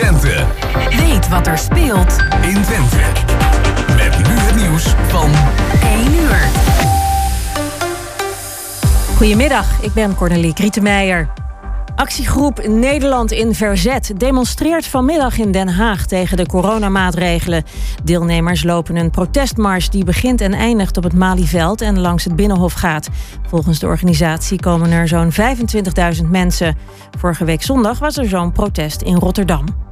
Twente. Weet wat er speelt in Twente. Met nu het nieuws van 1 uur. Goedemiddag, ik ben Cornelie Krietenmeijer. Actiegroep Nederland in Verzet demonstreert vanmiddag in Den Haag tegen de coronamaatregelen. Deelnemers lopen een protestmars die begint en eindigt op het Malieveld en langs het Binnenhof gaat. Volgens de organisatie komen er zo'n 25.000 mensen. Vorige week zondag was er zo'n protest in Rotterdam.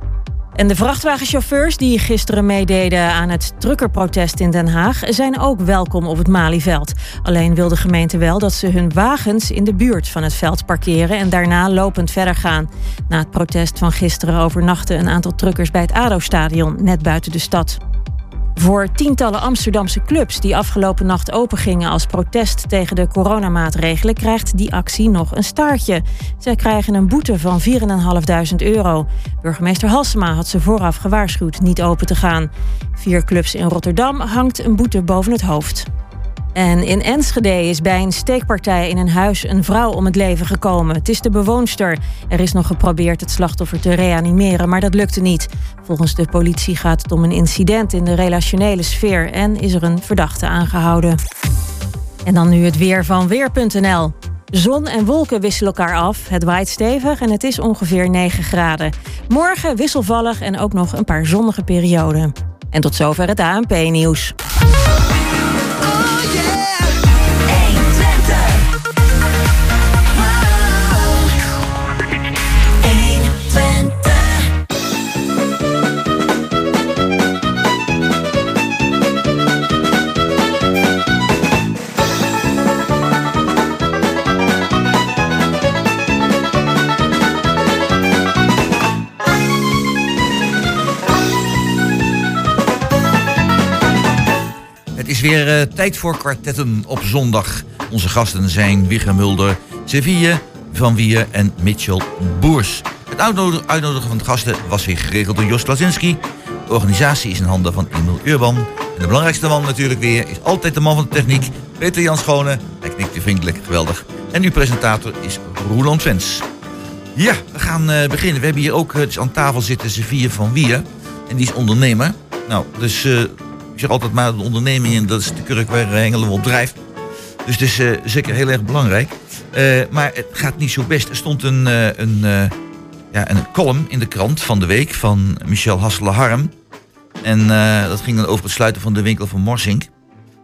En de vrachtwagenchauffeurs die gisteren meededen aan het truckerprotest in Den Haag zijn ook welkom op het Malieveld. Alleen wil de gemeente wel dat ze hun wagens in de buurt van het veld parkeren en daarna lopend verder gaan. Na het protest van gisteren overnachten een aantal truckers bij het ADO-stadion net buiten de stad. Voor tientallen Amsterdamse clubs die afgelopen nacht opengingen als protest tegen de coronamaatregelen, krijgt die actie nog een staartje. Zij krijgen een boete van 4.500 euro. Burgemeester Halsema had ze vooraf gewaarschuwd niet open te gaan. Vier clubs in Rotterdam hangt een boete boven het hoofd. En in Enschede is bij een steekpartij in een huis een vrouw om het leven gekomen. Het is de bewoonster. Er is nog geprobeerd het slachtoffer te reanimeren, maar dat lukte niet. Volgens de politie gaat het om een incident in de relationele sfeer en is er een verdachte aangehouden. En dan nu het weer van weer.nl. Zon en wolken wisselen elkaar af. Het waait stevig en het is ongeveer 9 graden. Morgen wisselvallig en ook nog een paar zonnige perioden. En tot zover het ANP-nieuws. Het is weer uh, tijd voor kwartetten op zondag. Onze gasten zijn Wigge Mulder, Seville, Van Wier en Mitchell Boers. Het uitnodigen van de gasten was weer geregeld door Jos Lazinski. De organisatie is in handen van Emil Urban. En de belangrijkste man natuurlijk weer is altijd de man van de techniek, Peter Jan Schone. Hij knikt je vriendelijk, geweldig. En uw presentator is Roland Vens. Ja, we gaan uh, beginnen. We hebben hier ook uh, dus aan tafel zitten Seville van Wier. En die is ondernemer. Nou, dus ik zeg altijd maar de onderneming en dat is de kurk waar Hengelen op drijft. Dus het is uh, zeker heel erg belangrijk. Uh, maar het gaat niet zo best. Er stond een, uh, een, ja, een column in de krant van de week van Michel Hasselen-Harm. En dat ging dan over het sluiten van de winkel van Morsink.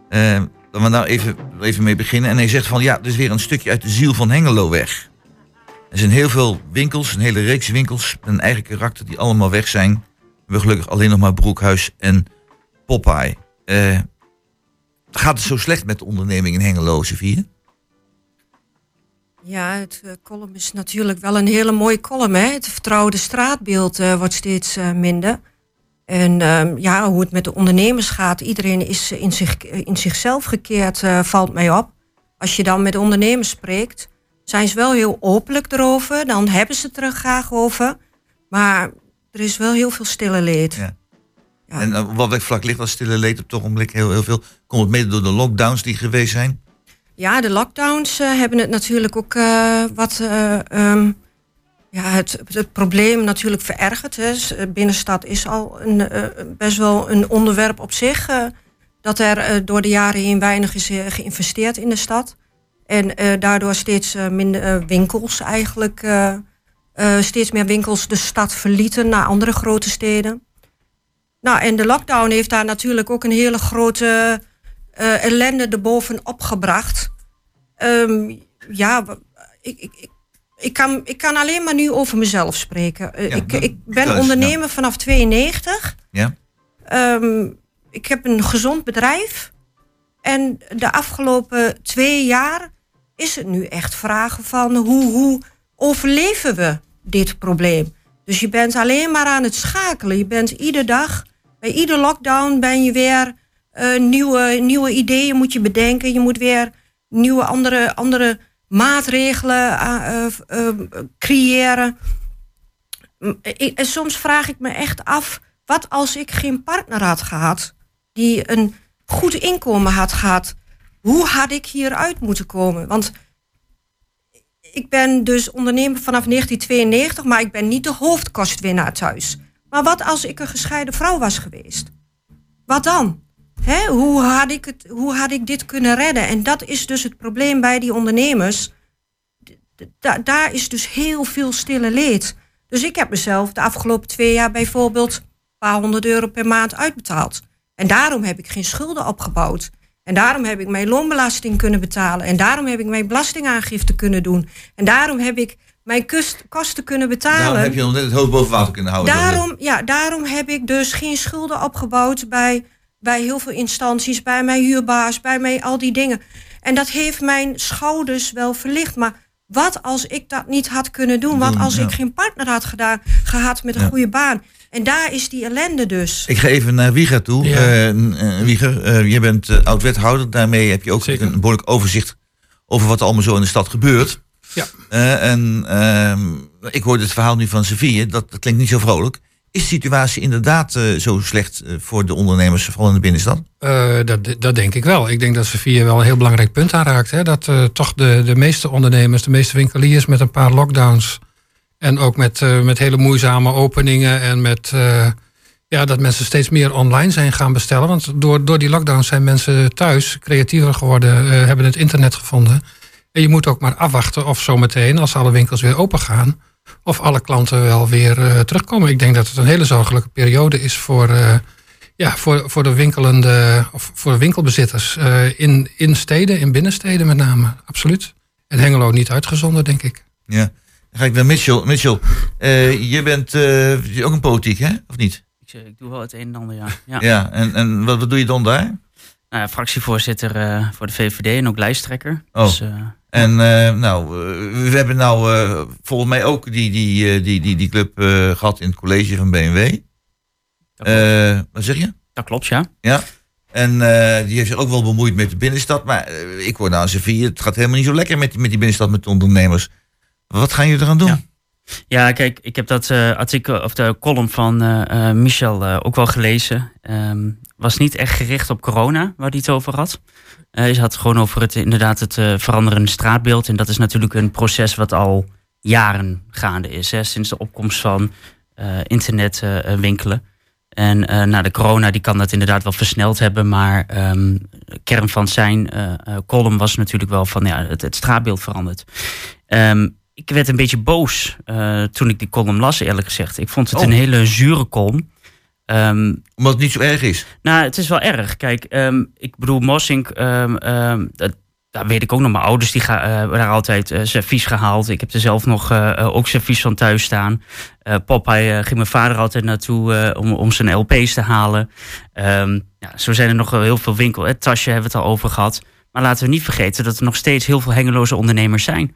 Laten we nou even, even mee beginnen. En hij zegt van ja, is weer een stukje uit de ziel van Hengelo weg. Er zijn heel veel winkels, een hele reeks winkels een eigen karakter die allemaal weg zijn. We hebben gelukkig alleen nog maar Broekhuis en Popeye. Uh, gaat het zo slecht met de onderneming in Hengelo, Sofie? Ja, het uh, column is natuurlijk wel een hele mooie column. Hè? Het vertrouwde straatbeeld uh, wordt steeds minder. En ehm, ja, hoe het met de ondernemers gaat, iedereen is in, zich, in zichzelf gekeerd, valt mij op. Als je dan met ondernemers spreekt, zijn ze wel heel openlijk erover. Dan hebben ze het er graag over. Maar er is wel heel veel stille leed. Ja. En uh, wat vlak ligt dat stille leed op toch ogenblik heel, heel veel? Komt het mede door de lockdowns die geweest zijn? Ja, de lockdowns uh, hebben het natuurlijk ook uh, wat um, ja, het, het probleem natuurlijk verergerd. Binnenstad is al een, best wel een onderwerp op zich. dat er door de jaren heen weinig is geïnvesteerd in de stad. En daardoor steeds minder winkels eigenlijk. steeds meer winkels de stad verlieten naar andere grote steden. Nou, en de lockdown heeft daar natuurlijk ook een hele grote uh, ellende erbovenop gebracht. Um, ja, ik, ik, ik, ik, kan, ik kan alleen maar nu over mezelf spreken. Uh, ja, ik, ik ben ondernemer ja. vanaf 92. Ja. Um, ik heb een gezond bedrijf. En de afgelopen twee jaar is het nu echt vragen van hoe, hoe overleven we dit probleem? Dus je bent alleen maar aan het schakelen. Je bent iedere dag bij ieder lockdown ben je weer uh, nieuwe, nieuwe ideeën moet je bedenken. Je moet weer nieuwe andere, andere maatregelen uh, uh, creëren. En soms vraag ik me echt af, wat als ik geen partner had gehad die een goed inkomen had gehad? Hoe had ik hieruit moeten komen? Want ik ben dus ondernemer vanaf 1992, maar ik ben niet de hoofdkostwinnaar thuis. Maar wat als ik een gescheiden vrouw was geweest? Wat dan? Hè? Hoe, had ik het, hoe had ik dit kunnen redden? En dat is dus het probleem bij die ondernemers. Da- daar is dus heel veel stille leed. Dus ik heb mezelf de afgelopen twee jaar bijvoorbeeld een paar honderd euro per maand uitbetaald. En daarom heb ik geen schulden opgebouwd. En daarom heb ik mijn loonbelasting kunnen betalen. En daarom heb ik mijn belastingaangifte kunnen doen. En daarom heb ik mijn kust, kosten kunnen betalen. Daarom heb je nog net het hoofd boven water kunnen houden. Daarom, ja, daarom heb ik dus geen schulden opgebouwd bij, bij heel veel instanties, bij mijn huurbaas, bij mij, al die dingen. En dat heeft mijn schouders wel verlicht. Maar wat als ik dat niet had kunnen doen? Wat als ja. ik geen partner had gedaan, gehad met een Ja. goede baan? En daar is die ellende dus. Ik ga even naar Wieger toe. Ja. Eh, eh, Wieger, eh, je bent eh, oud-wethouder. Daarmee heb je ook Zeker. een behoorlijk overzicht over wat er allemaal zo in de stad gebeurt. Ja. Eh, en ehm, ik hoorde het verhaal nu van Seville. Dat, dat klinkt niet zo vrolijk. Is de situatie inderdaad eh, zo slecht eh, voor de ondernemers, vooral in de binnenstad? Dat, dat denk ik wel. Ik denk dat Sofia wel een heel belangrijk punt aanraakt. Hè? Dat toch de, de meeste ondernemers, de meeste winkeliers met een paar lockdowns. En ook met, met hele moeizame openingen. En met ja, dat mensen steeds meer online zijn gaan bestellen. Want door, door die lockdowns zijn mensen thuis creatiever geworden, hebben het internet gevonden. En je moet ook maar afwachten of zometeen, als alle winkels weer open gaan, of alle klanten wel weer eh, terugkomen. Ik denk dat het een hele zorgelijke periode is voor, eh, ja, voor, voor de winkelende, of voor de winkelbezitters eh, in, in steden, in binnensteden met name. Absoluut. En Hengelo niet uitgezonderd, denk ik. Ja. Dan ga ik naar Mitchell. Mitchell, eh, je bent eh, ook een politiek, hè? Of niet? Ik, zeg, ik doe wel het een en ander, ja. ja. Ja. En, en wat, wat doe je dan daar? Nou ja, fractievoorzitter eh, voor de VVD en ook lijsttrekker. Oh. Dus, eh, En eh, nou, eh, we hebben nou eh, volgens mij ook die, die, die, die, die club eh, gehad in het college van BMW. wat zeg je? dat klopt, ja. Ja. En die heeft zich ook wel bemoeid met de binnenstad. Maar ik hoor nou aan Sevilla, het gaat helemaal niet zo lekker met, die- met die binnenstad, met de ondernemers. Wat gaan jullie eraan doen? Ja. Ja, kijk, ik heb dat artikel of de column van Michel ook wel gelezen. Ehm, was niet echt gericht op corona, waar hij het over had. Eh hij had het gewoon over het inderdaad het eh, veranderende straatbeeld. En dat is natuurlijk een proces wat al jaren gaande is. Hè, sinds de opkomst van eh internetwinkelen. winkelen. En na de corona die kan dat inderdaad wel versneld hebben. Maar de kern van zijn column was natuurlijk wel van ja, het, het straatbeeld verandert. Ehm, ik werd een beetje boos toen ik die column las, eerlijk gezegd. Ik vond het Oh. een hele zure column. Ehm, Omdat het niet zo erg is. nou, het is wel erg. Kijk, ehm, ik bedoel, Mossink, ehm, dat, daar weet ik ook nog. Mijn ouders die gaan, eh, hebben daar altijd eh, servies gehaald. Ik heb er zelf nog eh, eh, ook servies van thuis staan. Eh, ging mijn vader altijd naartoe om, om zijn LP's te halen. Ja, zo zijn er nog heel veel winkels. Het tasje hebben we het al over gehad. Maar laten we niet vergeten dat er nog steeds heel veel hengeloze ondernemers zijn.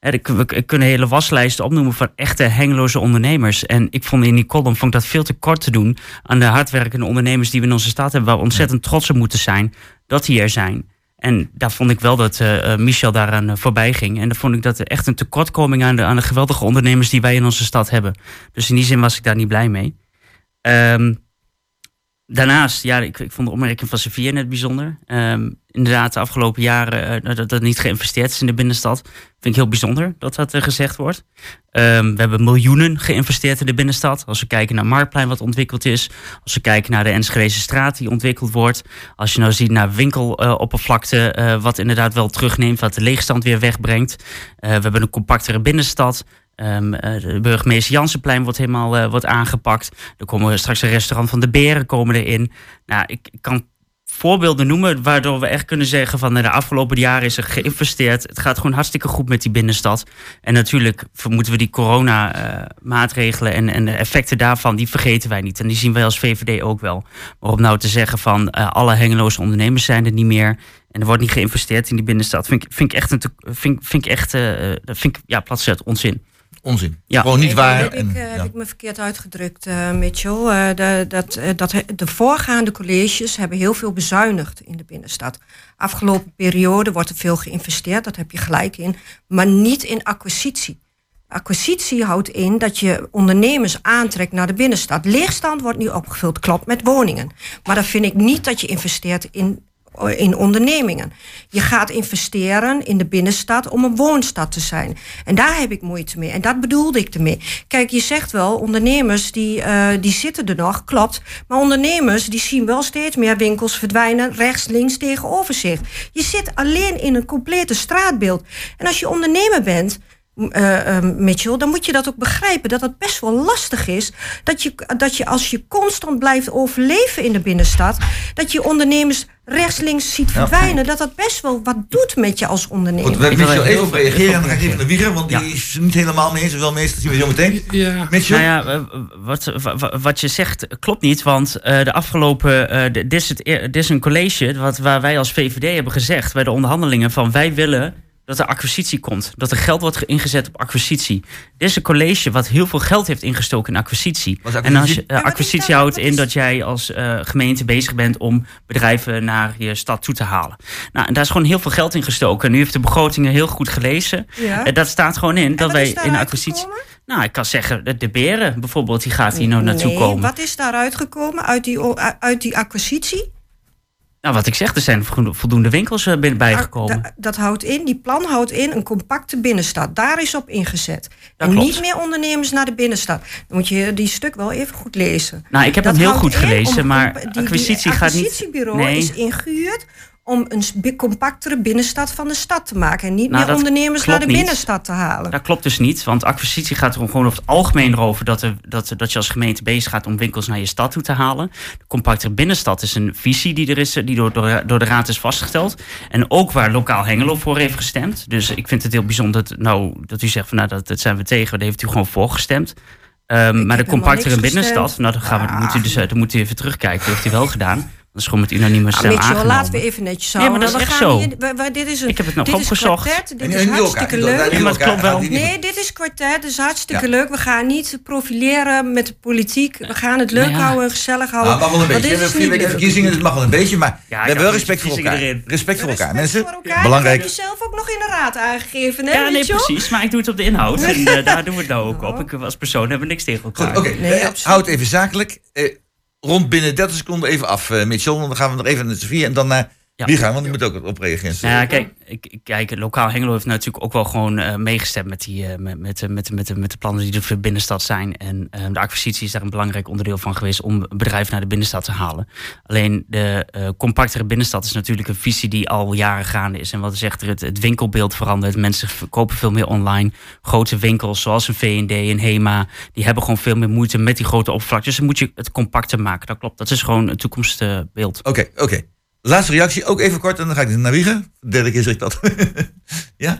Ik- we we kunnen hele waslijsten opnoemen van echte hengeloze ondernemers. En ik vond in die column vond ik dat veel te kort te doen aan de hardwerkende ondernemers die we in onze stad hebben, waar we ontzettend trots op moeten zijn dat die er zijn. En daar vond ik wel dat eh, eh, Michel daaraan eh, voorbij ging. En dan vond ik dat echt een tekortkoming aan de, aan de geweldige ondernemers die wij in onze stad hebben. Dus in die zin was ik daar niet blij mee. Ehm, daarnaast, ja, ik, vond de opmerking van Sofia net bijzonder. Ehm, inderdaad, de afgelopen jaren eh, dat er niet geïnvesteerd is in de binnenstad. Vind ik heel bijzonder dat dat eh, gezegd wordt. Ehm, we hebben miljoenen geïnvesteerd in de binnenstad. Als we kijken naar Marktplein wat ontwikkeld is. Als we kijken naar de Enschedeze straat die ontwikkeld wordt. Als je nou ziet naar winkeloppervlakte uh, wat inderdaad wel terugneemt. Wat de leegstand weer wegbrengt. We hebben een compactere binnenstad. Um, uh, de burgemeester Jansenplein wordt helemaal uh, wordt aangepakt. Er komen straks een restaurant van de Beren komen erin. Nou, ik, kan voorbeelden noemen waardoor we echt kunnen zeggen van nou, de afgelopen jaren is er geïnvesteerd. Het gaat gewoon hartstikke goed met die binnenstad. En natuurlijk moeten we die corona uh, maatregelen en, en de effecten daarvan, die vergeten wij niet. En die zien wij als VVD ook wel. Maar om nou te zeggen van alle hengeloze ondernemers zijn er niet meer en er wordt niet geïnvesteerd in die binnenstad, vind ik, vind ik echt, een vind, vind ik echt uh, vind ik, ja, platzet, onzin. Onzin. Ja. Gewoon niet nee, waar. Heb, en, ik, ja. heb ik me verkeerd uitgedrukt, uh, Mitchell. Uh, de, dat, dat, de voorgaande colleges hebben heel veel bezuinigd in de binnenstad. Afgelopen periode wordt er veel geïnvesteerd, dat heb je gelijk in. Maar niet in acquisitie. Acquisitie houdt in dat je ondernemers aantrekt naar de binnenstad. Leegstand wordt nu opgevuld, klopt, met woningen. Maar dan vind ik niet dat je investeert in in ondernemingen. Je gaat investeren in de binnenstad om een woonstad te zijn. En daar heb ik moeite mee. En dat bedoelde ik ermee. Kijk, je zegt wel, ondernemers die, uh, die zitten er nog, klopt. Maar ondernemers die zien wel steeds meer winkels verdwijnen rechts, links tegenover zich. Je zit alleen in een complete straatbeeld. En als je ondernemer bent, uh, Mitchell, dan moet je dat ook begrijpen. Dat het best wel lastig is. Dat je, dat je als je constant blijft overleven in de binnenstad. dat je ondernemers rechts, links ziet verdwijnen. Dat dat best wel wat doet met je als ondernemer. Goed, we Mitchell even op reageren. En dan ga ik even naar Wieger. Want die is niet helemaal mee eens. Wel mee eens. Dat zien we zo meteen. Ja. Mitchell? Nou ja, wat, wat je zegt klopt niet. Want de afgelopen. Uh, dit, is het, dit is een college. Wat, waar wij als VVD hebben gezegd. bij de onderhandelingen. van wij willen dat er acquisitie komt. Dat er geld wordt ingezet op acquisitie. Dit is een college wat heel veel geld heeft ingestoken in acquisitie. En als je uh, acquisitie houdt in dat jij als uh, gemeente bezig bent om bedrijven naar je stad toe te halen. Nou, en daar is gewoon heel veel geld in gestoken. Nu heeft de begrotingen heel goed gelezen. Ja. Uh, dat staat gewoon in dat wij in acquisitie. Nou, ik kan zeggen, de beren bijvoorbeeld, die gaat hier nou naartoe komen. Wat is daaruit gekomen uit die, uit die acquisitie? Nou, wat ik zeg, er zijn voldoende winkels uh, bijgekomen. Dat, dat houdt in, die plan houdt in een compacte binnenstad. Daar is op ingezet. en niet meer ondernemers naar de binnenstad. Dan moet je die stuk wel even goed lezen. Nou, ik heb dat hem heel goed gelezen, maar acquisitie gaat niet... Het acquisitiebureau is ingehuurd om een compactere binnenstad van de stad te maken. En niet nou, meer ondernemers naar de binnenstad te halen. Dat klopt dus niet, want acquisitie gaat er gewoon over het algemeen over... Dat, er, dat, dat je als gemeente bezig gaat om winkels naar je stad toe te halen. De compactere binnenstad is een visie die er is, die door, door, door de raad is vastgesteld. En ook waar lokaal Hengelo voor heeft gestemd. Dus ik vind het heel bijzonder dat, nou, dat u zegt van nou, dat, dat zijn we tegen. Daar heeft u gewoon voor gestemd. Um, maar de compactere binnenstad, nou, dan, gaan we, dan moet u dus, dan moet u even terugkijken. Dat heeft u wel gedaan. Dat is gewoon met unanieme stem ah, Mitchell, laten we even netjes houden. Ja, maar dat is echt zo. Hier, we, we, dit is een, ik heb het nog opgezocht. Kwartet, dit is hartstikke leuk. Ja, maar het klopt wel. Nee, dit is kwartet, dus hartstikke leuk. We gaan niet profileren met de politiek. We gaan het leuk houden, gezellig houden. Nou, mag wel een beetje. We hebben vier weken verkiezingen, het mag wel een beetje. Maar we hebben wel respect voor elkaar. Respect voor elkaar, mensen. Belangrijk. Dat heb je zelf ook nog in de raad aangegeven, hè, Ja, nee, precies. Maar ik doe het op de inhoud. En eh, daar doen we het nou ook op. Ik als persoon hebben niks tegen elkaar. Oké, houd even zakelijk. Eh, rond binnen 30 seconden even af, uh, Mitchell. Dan gaan we nog even naar Sofie en dan naar ja. Wie gaan, want die moet ook op reageren. Ja, kijk, ik, kijk, lokaal Hengelo heeft natuurlijk ook wel gewoon uh, meegestemd met, die, uh, met, met, met, met, met de plannen die er voor de binnenstad zijn. En uh, de acquisitie is daar een belangrijk onderdeel van geweest om bedrijven naar de binnenstad te halen. Alleen de compactere binnenstad is natuurlijk een visie die al jaren gaande is. En wat zegt er, het, het winkelbeeld verandert. Mensen kopen veel meer online. Grote winkels zoals een V&D, een HEMA, die hebben gewoon veel meer moeite met die grote oppervlakte. Dus dan moet je het compacter maken. Dat klopt, dat is gewoon een toekomstbeeld. Oké, oké. Laatste reactie, ook even kort, en dan ga ik naar Wiegen. Derde keer zeg ik dat. ja?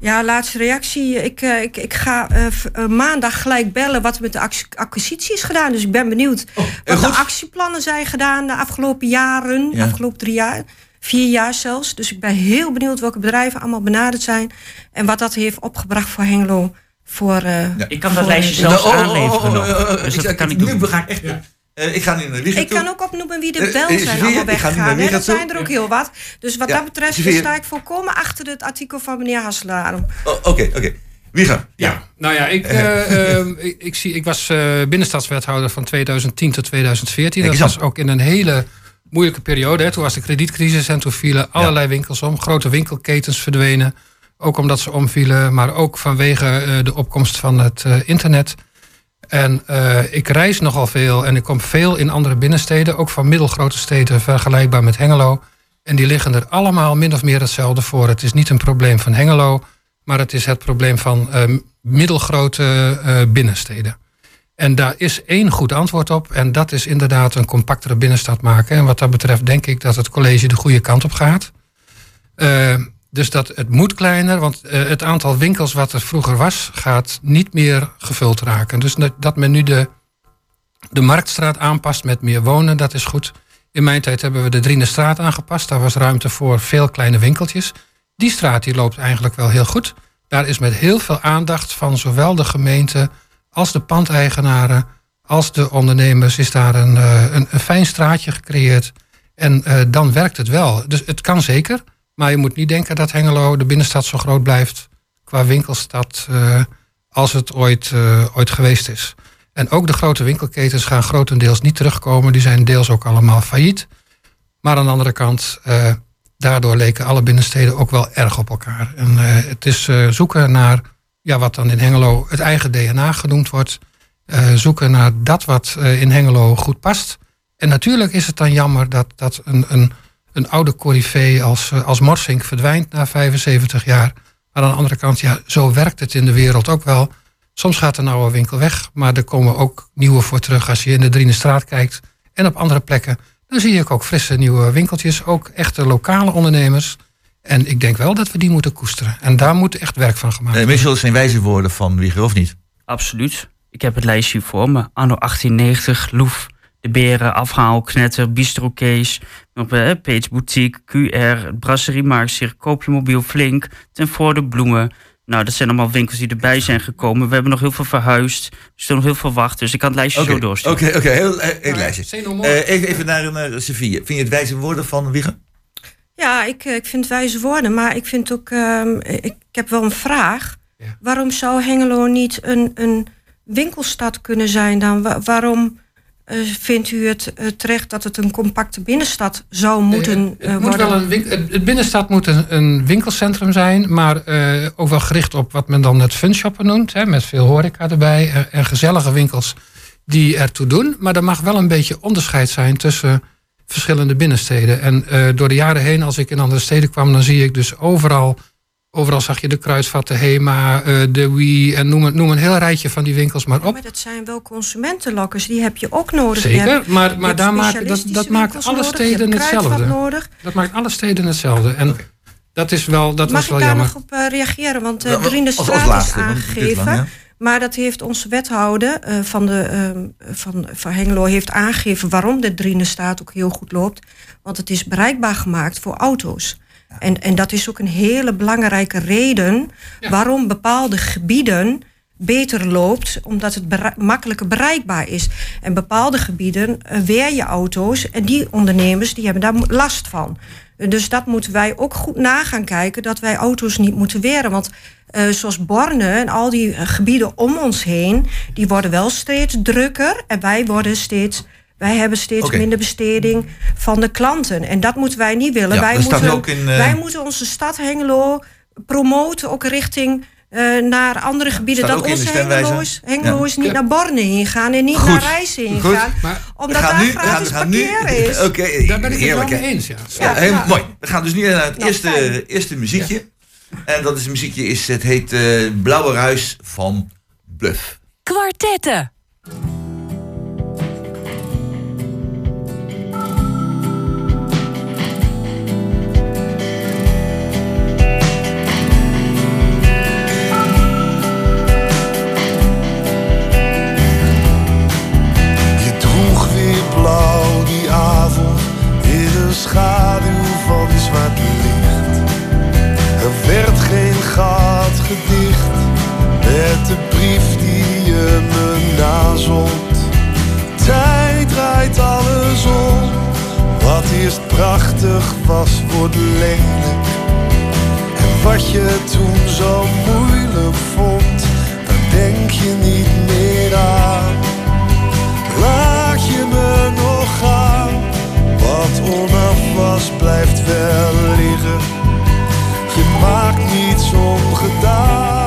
Ja, laatste reactie. Ik, uh, ik, ik ga uh, uh, maandag gelijk bellen wat er met de acquisitie is gedaan. Dus ik ben benieuwd oh, wat de actieplannen zijn gedaan de afgelopen jaren. De afgelopen drie jaar. Vier jaar zelfs. Dus ik ben heel benieuwd welke bedrijven allemaal benaderd zijn. En wat dat heeft opgebracht voor Hengelo. Voor, ja. Ik kan dat lijstje zelfs aanleveren. dus dat kan ik doen. Nu ga ik echt... Uh, ik ga nu naar Wieger Ik kan ook opnoemen wie er wel uh, zijn allemaal weggegaan. Dat zijn er ook heel wat. Dus wat ja, dat betreft sta ik volkomen achter het artikel van meneer Hasselaar. Oké, oh, oké. Okay, okay. Wieger. Ja, nou ja, ik, uh, ik, ik, zie, ik was binnenstadswethouder van 2010 tot 2014. Dat was ook in een hele moeilijke periode. Hè. Toen was de kredietcrisis en toen vielen allerlei winkels om. Grote winkelketens verdwenen. Ook omdat ze omvielen, maar ook vanwege de opkomst van het internet. En uh, ik reis nogal veel en ik kom veel in andere binnensteden, ook van middelgrote steden vergelijkbaar met Hengelo. En die liggen er allemaal min of meer hetzelfde voor. Het is niet een probleem van Hengelo, maar het is het probleem van uh, middelgrote uh, binnensteden. En daar is één goed antwoord op en dat is inderdaad een compactere binnenstad maken. En wat dat betreft denk ik dat het college de goede kant op gaat. Dus dat het moet kleiner, want uh, het aantal winkels wat er vroeger was, gaat niet meer gevuld raken. Dus dat, dat men nu de, de Marktstraat aanpast met meer wonen, dat is goed. In mijn tijd hebben we de Drienestraat aangepast. Daar was ruimte voor veel kleine winkeltjes. Die straat die loopt eigenlijk wel heel goed. Daar is met heel veel aandacht van zowel de gemeente als de pandeigenaren als de ondernemers is daar een, uh, een, een, fijn straatje gecreëerd. En uh, dan werkt het wel. Dus het kan zeker. Maar je moet niet denken dat Hengelo, de binnenstad, zo groot blijft qua winkelstad uh, als het ooit, uh, ooit geweest is. En ook de grote winkelketens gaan grotendeels niet terugkomen. Die zijn deels ook allemaal failliet. Maar aan de andere kant, eh, daardoor leken alle binnensteden ook wel erg op elkaar. En eh, het is eh, zoeken naar ja, wat dan in Hengelo het eigen DNA genoemd wordt. Eh, zoeken naar dat wat eh, in Hengelo goed past. En natuurlijk is het dan jammer dat, dat een, een, een oude corifee als, eh, als Morsink verdwijnt na 75 jaar. Maar aan de andere kant, ja, zo werkt het in de wereld ook wel. Soms gaat een oude winkel weg, maar er komen ook nieuwe voor terug. Als je in de Drienestraat kijkt en op andere plekken, dan zie je ook frisse nieuwe winkeltjes. Ook echte lokale ondernemers. En ik denk wel dat we die moeten koesteren. En daar moet echt werk van gemaakt Eh, worden. Michel, dat zijn wijze woorden van Wieger, of niet? Absoluut. Ik heb het lijstje voor me. Anno 1890, Loef, De Beren, Afhaal, Knetter, Bistro Kees, eh, Page Boutique, QR, Brasserie Marktzicht, Koopje Mobiel Flink, Ten Voorde Bloemen. Nou, dat zijn allemaal winkels die erbij zijn gekomen. We hebben nog heel veel verhuisd. Er staan nog heel veel wacht, dus ik kan het lijstje zo doorsturen. Oké, oké, heel, heel, heel lijstje. Eh, even, even naar, naar Sofie. Vind je het wijze woorden van Wieger? Ja, ik, eh, ik vind wijze woorden, maar ik vind ook. ehm, ik, ik heb wel een vraag. Ja. Waarom zou Hengelo niet een, een winkelstad kunnen zijn dan? Wa- waarom eh, vindt u het eh, terecht dat het een compacte binnenstad zou moeten Nee, eh, het, moet worden? wel een wink- het, het binnenstad moet een, een winkelcentrum zijn, maar eh, ook wel gericht op wat men dan het funshoppen noemt. Hè, met veel horeca erbij en, en gezellige winkels die ertoe doen. Maar er mag wel een beetje onderscheid zijn tussen verschillende binnensteden. En eh, door de jaren heen, als ik in andere steden kwam, dan zie ik dus overal. Overal zag je de Kruidvat, de Hema, eh, de Wii en noem, een- noem een heel rijtje van die winkels maar op. Maar dat zijn wel consumentenlokkers, die heb je ook nodig. Zeker, maar, maar daar maakt, dat, dat maakt alle steden hetzelfde. nodig. Dat maakt alle steden hetzelfde. En dat is wel, dat Mag was wel ik daar jammer. nog op eh, reageren? Want Ja, uh, als- als Drieënde Straat is laatste, duurt aangegeven. lang, ja. Maar dat heeft onze wethouder eh, van, de, ehm, van, van Hengelo heeft aangegeven waarom de Drieënde Straat ook heel goed loopt. Want het is bereikbaar gemaakt voor auto's. En, en dat is ook een hele belangrijke reden Ja. waarom bepaalde gebieden beter loopt, omdat het makkelijker bereikbaar is. En bepaalde gebieden eh, weer je auto's en die ondernemers die hebben daar last van. Dus dat moeten wij ook goed na gaan kijken, dat wij auto's niet moeten weren. Want eh, zoals Borne en al die eh, gebieden om ons heen, die worden wel steeds drukker en wij worden steeds. Wij hebben steeds minder besteding van de klanten. En dat moeten wij niet willen. Ja, wij, moeten, ook in, eh, wij moeten onze stad Hengelo promoten, ook richting eh, naar andere gebieden. Dat de onze. Hengelo's, Hengelo's niet Ja. naar Borne heen gaan en niet Goed, naar Rijssen heen goed. gaan. Maar Omdat we gaan daar nu, gaan, gratis gaan nu. parkeren is. Oké, daar ben ik het wel mee eens, ja. Ja, Ja, helemaal ja. mooi. We gaan dus nu naar het Nou, eerste, fijn. eerste muziekje. En dat is een muziekje, is, het heet eh, Blauwe Ruis van Bluff. Kwartetten. Schaduw van zwart licht. Er werd geen gat gedicht met de brief die je me nazond. Tijd draait alles om, wat eerst prachtig was wordt lelijk. En wat je toen zo moeilijk vond, daar denk je niet meer aan. Laat je me nog gaan. Wat onaf was, blijft wel liggen. Je maakt niets ongedaan.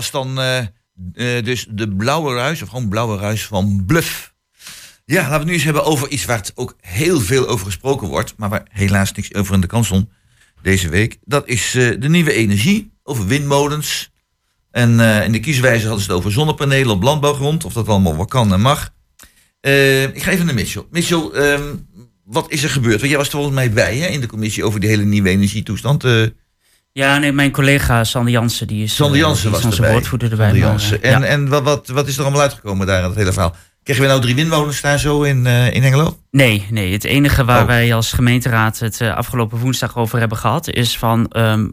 Was dan eh, eh, dus de blauwe ruis, of gewoon blauwe ruis van Bluff. Ja, laten we het nu eens hebben over iets waar het ook heel veel over gesproken wordt, maar waar helaas niks over in de kansel deze week. Dat is eh, de nieuwe energie, over windmolens. En in de kieswijze hadden ze het over zonnepanelen op landbouwgrond, of dat allemaal wat kan en mag. Ik ga even naar Mitchell. Mitchell, ehm, wat is er gebeurd? Want jij was er volgens mij bij hè, in de commissie over die hele nieuwe energietoestand. Ja, nee, mijn collega Sander Jansen, die is, Sander eh, Jansen was erbij. woordvoerder erbij. Jansen. eh, En, ja. en wat, wat, wat is er allemaal uitgekomen daar in het hele verhaal? Kregen we nou drie windmolens daar zo in, eh in Hengelo? Nee, nee, het enige waar Oh. wij als gemeenteraad het afgelopen woensdag over hebben gehad, is van ehm,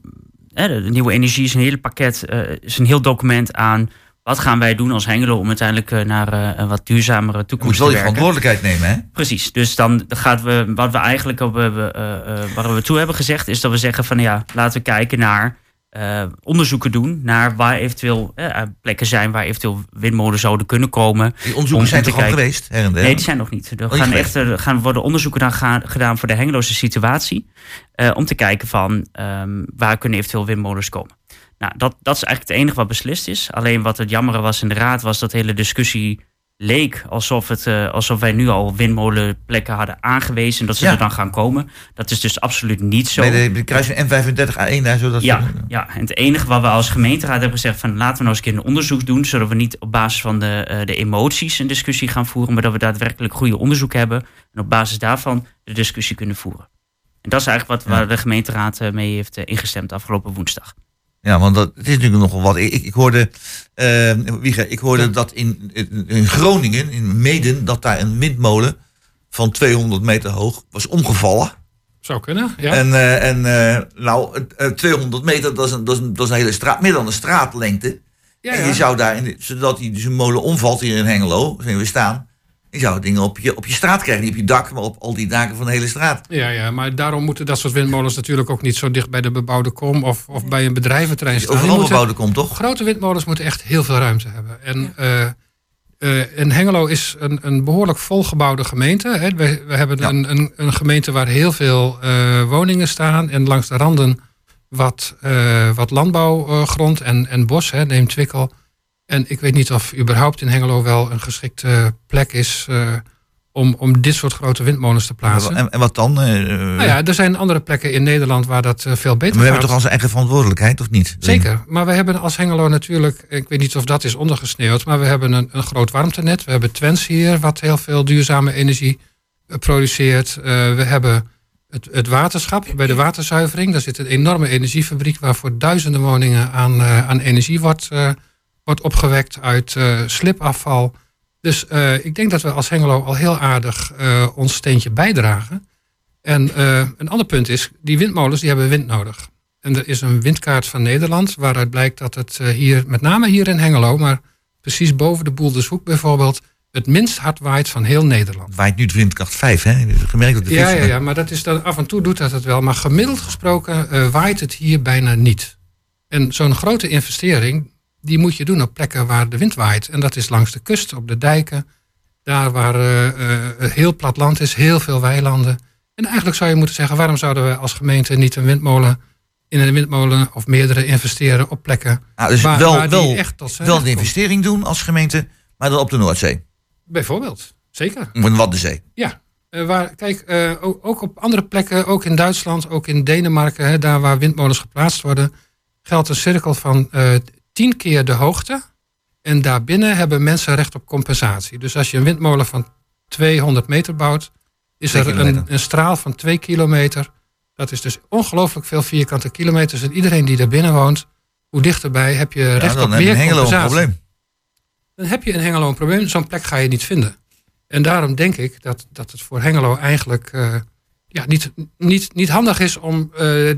de, de nieuwe energie is een hele pakket, eh, is een heel document aan wat gaan wij doen als Hengelo om uiteindelijk eh, naar eh, een wat duurzamere Je moet toekomst wel te je werken. verantwoordelijkheid nemen, hè? Precies, dus dan gaat we, wat we eigenlijk op, eh, we, waar we toe hebben gezegd, is dat we zeggen van ja, laten we kijken naar onderzoeken doen naar waar eventueel plekken zijn waar eventueel windmolens zouden kunnen komen. Die onderzoeken zijn te toch al geweest, her en der? Nee, die zijn nog niet. Er gaan echt, er gaan worden onderzoeken dan gaan, gedaan voor de Hengeloze situatie. om te kijken van ehm, waar kunnen eventueel windmolens komen. Nou, dat, dat is eigenlijk het enige wat beslist is. Alleen wat het jammere was in de raad was dat hele discussie leek alsof, het, eh, alsof wij nu al windmolenplekken hadden aangewezen. En dat ze Ja. er dan gaan komen. Dat is dus absoluut niet zo. Nee, de, de kruising N35A1 daar, zodat Ja, ze- ja, en het enige wat we als gemeenteraad hebben gezegd van laten we nou eens een keer een onderzoek doen, zodat we niet op basis van de, eh, de emoties een discussie gaan voeren, maar dat we daadwerkelijk goede onderzoek hebben en op basis daarvan de discussie kunnen voeren. En dat is eigenlijk wat Ja. waar de gemeenteraad eh, mee heeft ingestemd afgelopen woensdag. Ja, want dat, het is natuurlijk nogal wat. Ik, ik, hoorde, eh Wieger, ik hoorde dat in, in, in Groningen, in Meden, dat daar een windmolen van 200 meter hoog was omgevallen. Zou kunnen, ja. En, eh, en eh, nou, eh, 200 meter, dat is, een, dat, is een, dat is een hele straat, meer dan een straatlengte. ja, En je zou daar, in zodat die dus een molen omvalt hier in Hengelo, waarin we staan, je zou dingen op je, op je straat krijgen. Niet op je dak, maar op al die daken van de hele straat. Ja, ja, maar daarom moeten dat soort windmolens natuurlijk ook niet zo dicht bij de bebouwde kom of, of bij een bedrijventerrein staan. Overal moeten- bebouwde komt, toch? Grote windmolens moeten echt heel veel ruimte hebben. En, eh, eh, en Hengelo is een, een behoorlijk volgebouwde gemeente. Hè. We, we hebben Ja. een, een, een gemeente waar heel veel eh, woningen staan. En langs de randen wat, wat landbouwgrond en, en bos, hè, neem Twikkel. En ik weet niet of überhaupt in Hengelo wel een geschikte plek is eh, om, om dit soort grote windmolens te plaatsen. En, en wat dan? Eh, Nou ja, er zijn andere plekken in Nederland waar dat eh, veel beter we hebben gaat. toch onze eigen verantwoordelijkheid, of niet? Zeker, maar we hebben als Hengelo natuurlijk, ik weet niet of dat is ondergesneeuwd, maar we hebben een, een groot warmtenet. We hebben Twents hier, wat heel veel duurzame energie eh, produceert. Eh, we hebben het, het waterschap bij de waterzuivering. Daar zit een enorme energiefabriek waar voor duizenden woningen aan, eh, aan energie wordt, eh, wordt opgewekt uit eh, slipafval. Dus eh, ik denk dat we als Hengelo al heel aardig eh, ons steentje bijdragen. En een ander punt is, die windmolens die hebben wind nodig. En er is een windkaart van Nederland waaruit blijkt dat het hier, met name hier in Hengelo, maar precies boven de Boeldershoek bijvoorbeeld, het minst hard waait van heel Nederland. Waait nu de windkracht 5, hè? Gemerkt op de Ja, ja, ja, maar dat is dan, af en toe doet dat het wel. Maar gemiddeld gesproken waait het hier bijna niet. En zo'n grote investering, die moet je doen op plekken waar de wind waait. En dat is langs de kust, op de dijken. Daar waar eh, eh, heel plat land is, heel veel weilanden. En eigenlijk zou je moeten zeggen, waarom zouden we als gemeente niet een windmolen in een windmolen of meerdere investeren op plekken Ah, dus waar, wel, waar die wel, echt wel een investering doen als gemeente, maar dan op de Noordzee. Bijvoorbeeld, zeker. In de Waddenzee. Ja, eh, waar, kijk, ook, ook op andere plekken, ook in Duitsland, ook in Denemarken, hè, daar waar windmolens geplaatst worden, geldt een cirkel van tien keer de hoogte. En daarbinnen hebben mensen recht op compensatie. Dus als je een windmolen van 200 meter bouwt, is er een, een straal van 2 kilometer. Dat is dus ongelooflijk veel vierkante kilometers. En iedereen die daar binnen woont, hoe dichterbij heb je Ja, recht dan op heb je meer in Hengelo een compensatie probleem. dan heb je in Hengelo een probleem. Zo'n plek ga je niet vinden. En daarom denk ik dat, dat het voor Hengelo eigenlijk eh, ja, niet, niet, niet handig is om, eh,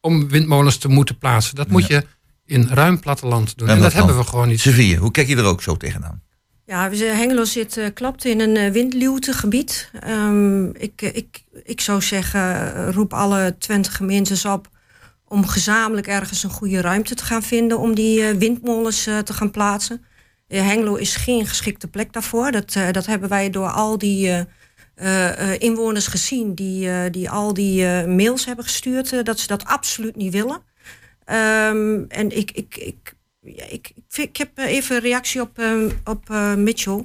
om windmolens te moeten plaatsen. Dat moet je in ruim platteland doen. En En, dat hebben we gewoon niet. Sevilla, hoe kijk je er ook zo tegenaan? Ja, Hengelo zit eh, klapt in een uh, windluwtegebied. Ehm, ik, eh, ik, ik zou zeggen, roep alle Twente gemeentes op om gezamenlijk ergens een goede ruimte te gaan vinden om die windmolens te gaan plaatsen. Eh, Hengelo is geen geschikte plek daarvoor. Dat, dat hebben wij door al die eh, eh, eh, inwoners gezien die, eh, die al die eh, mails hebben gestuurd, dat ze dat absoluut niet willen. Ehm, en ik, ik, ik ik, ik, heb eh, even een reactie op, eh, op eh, Mitchell.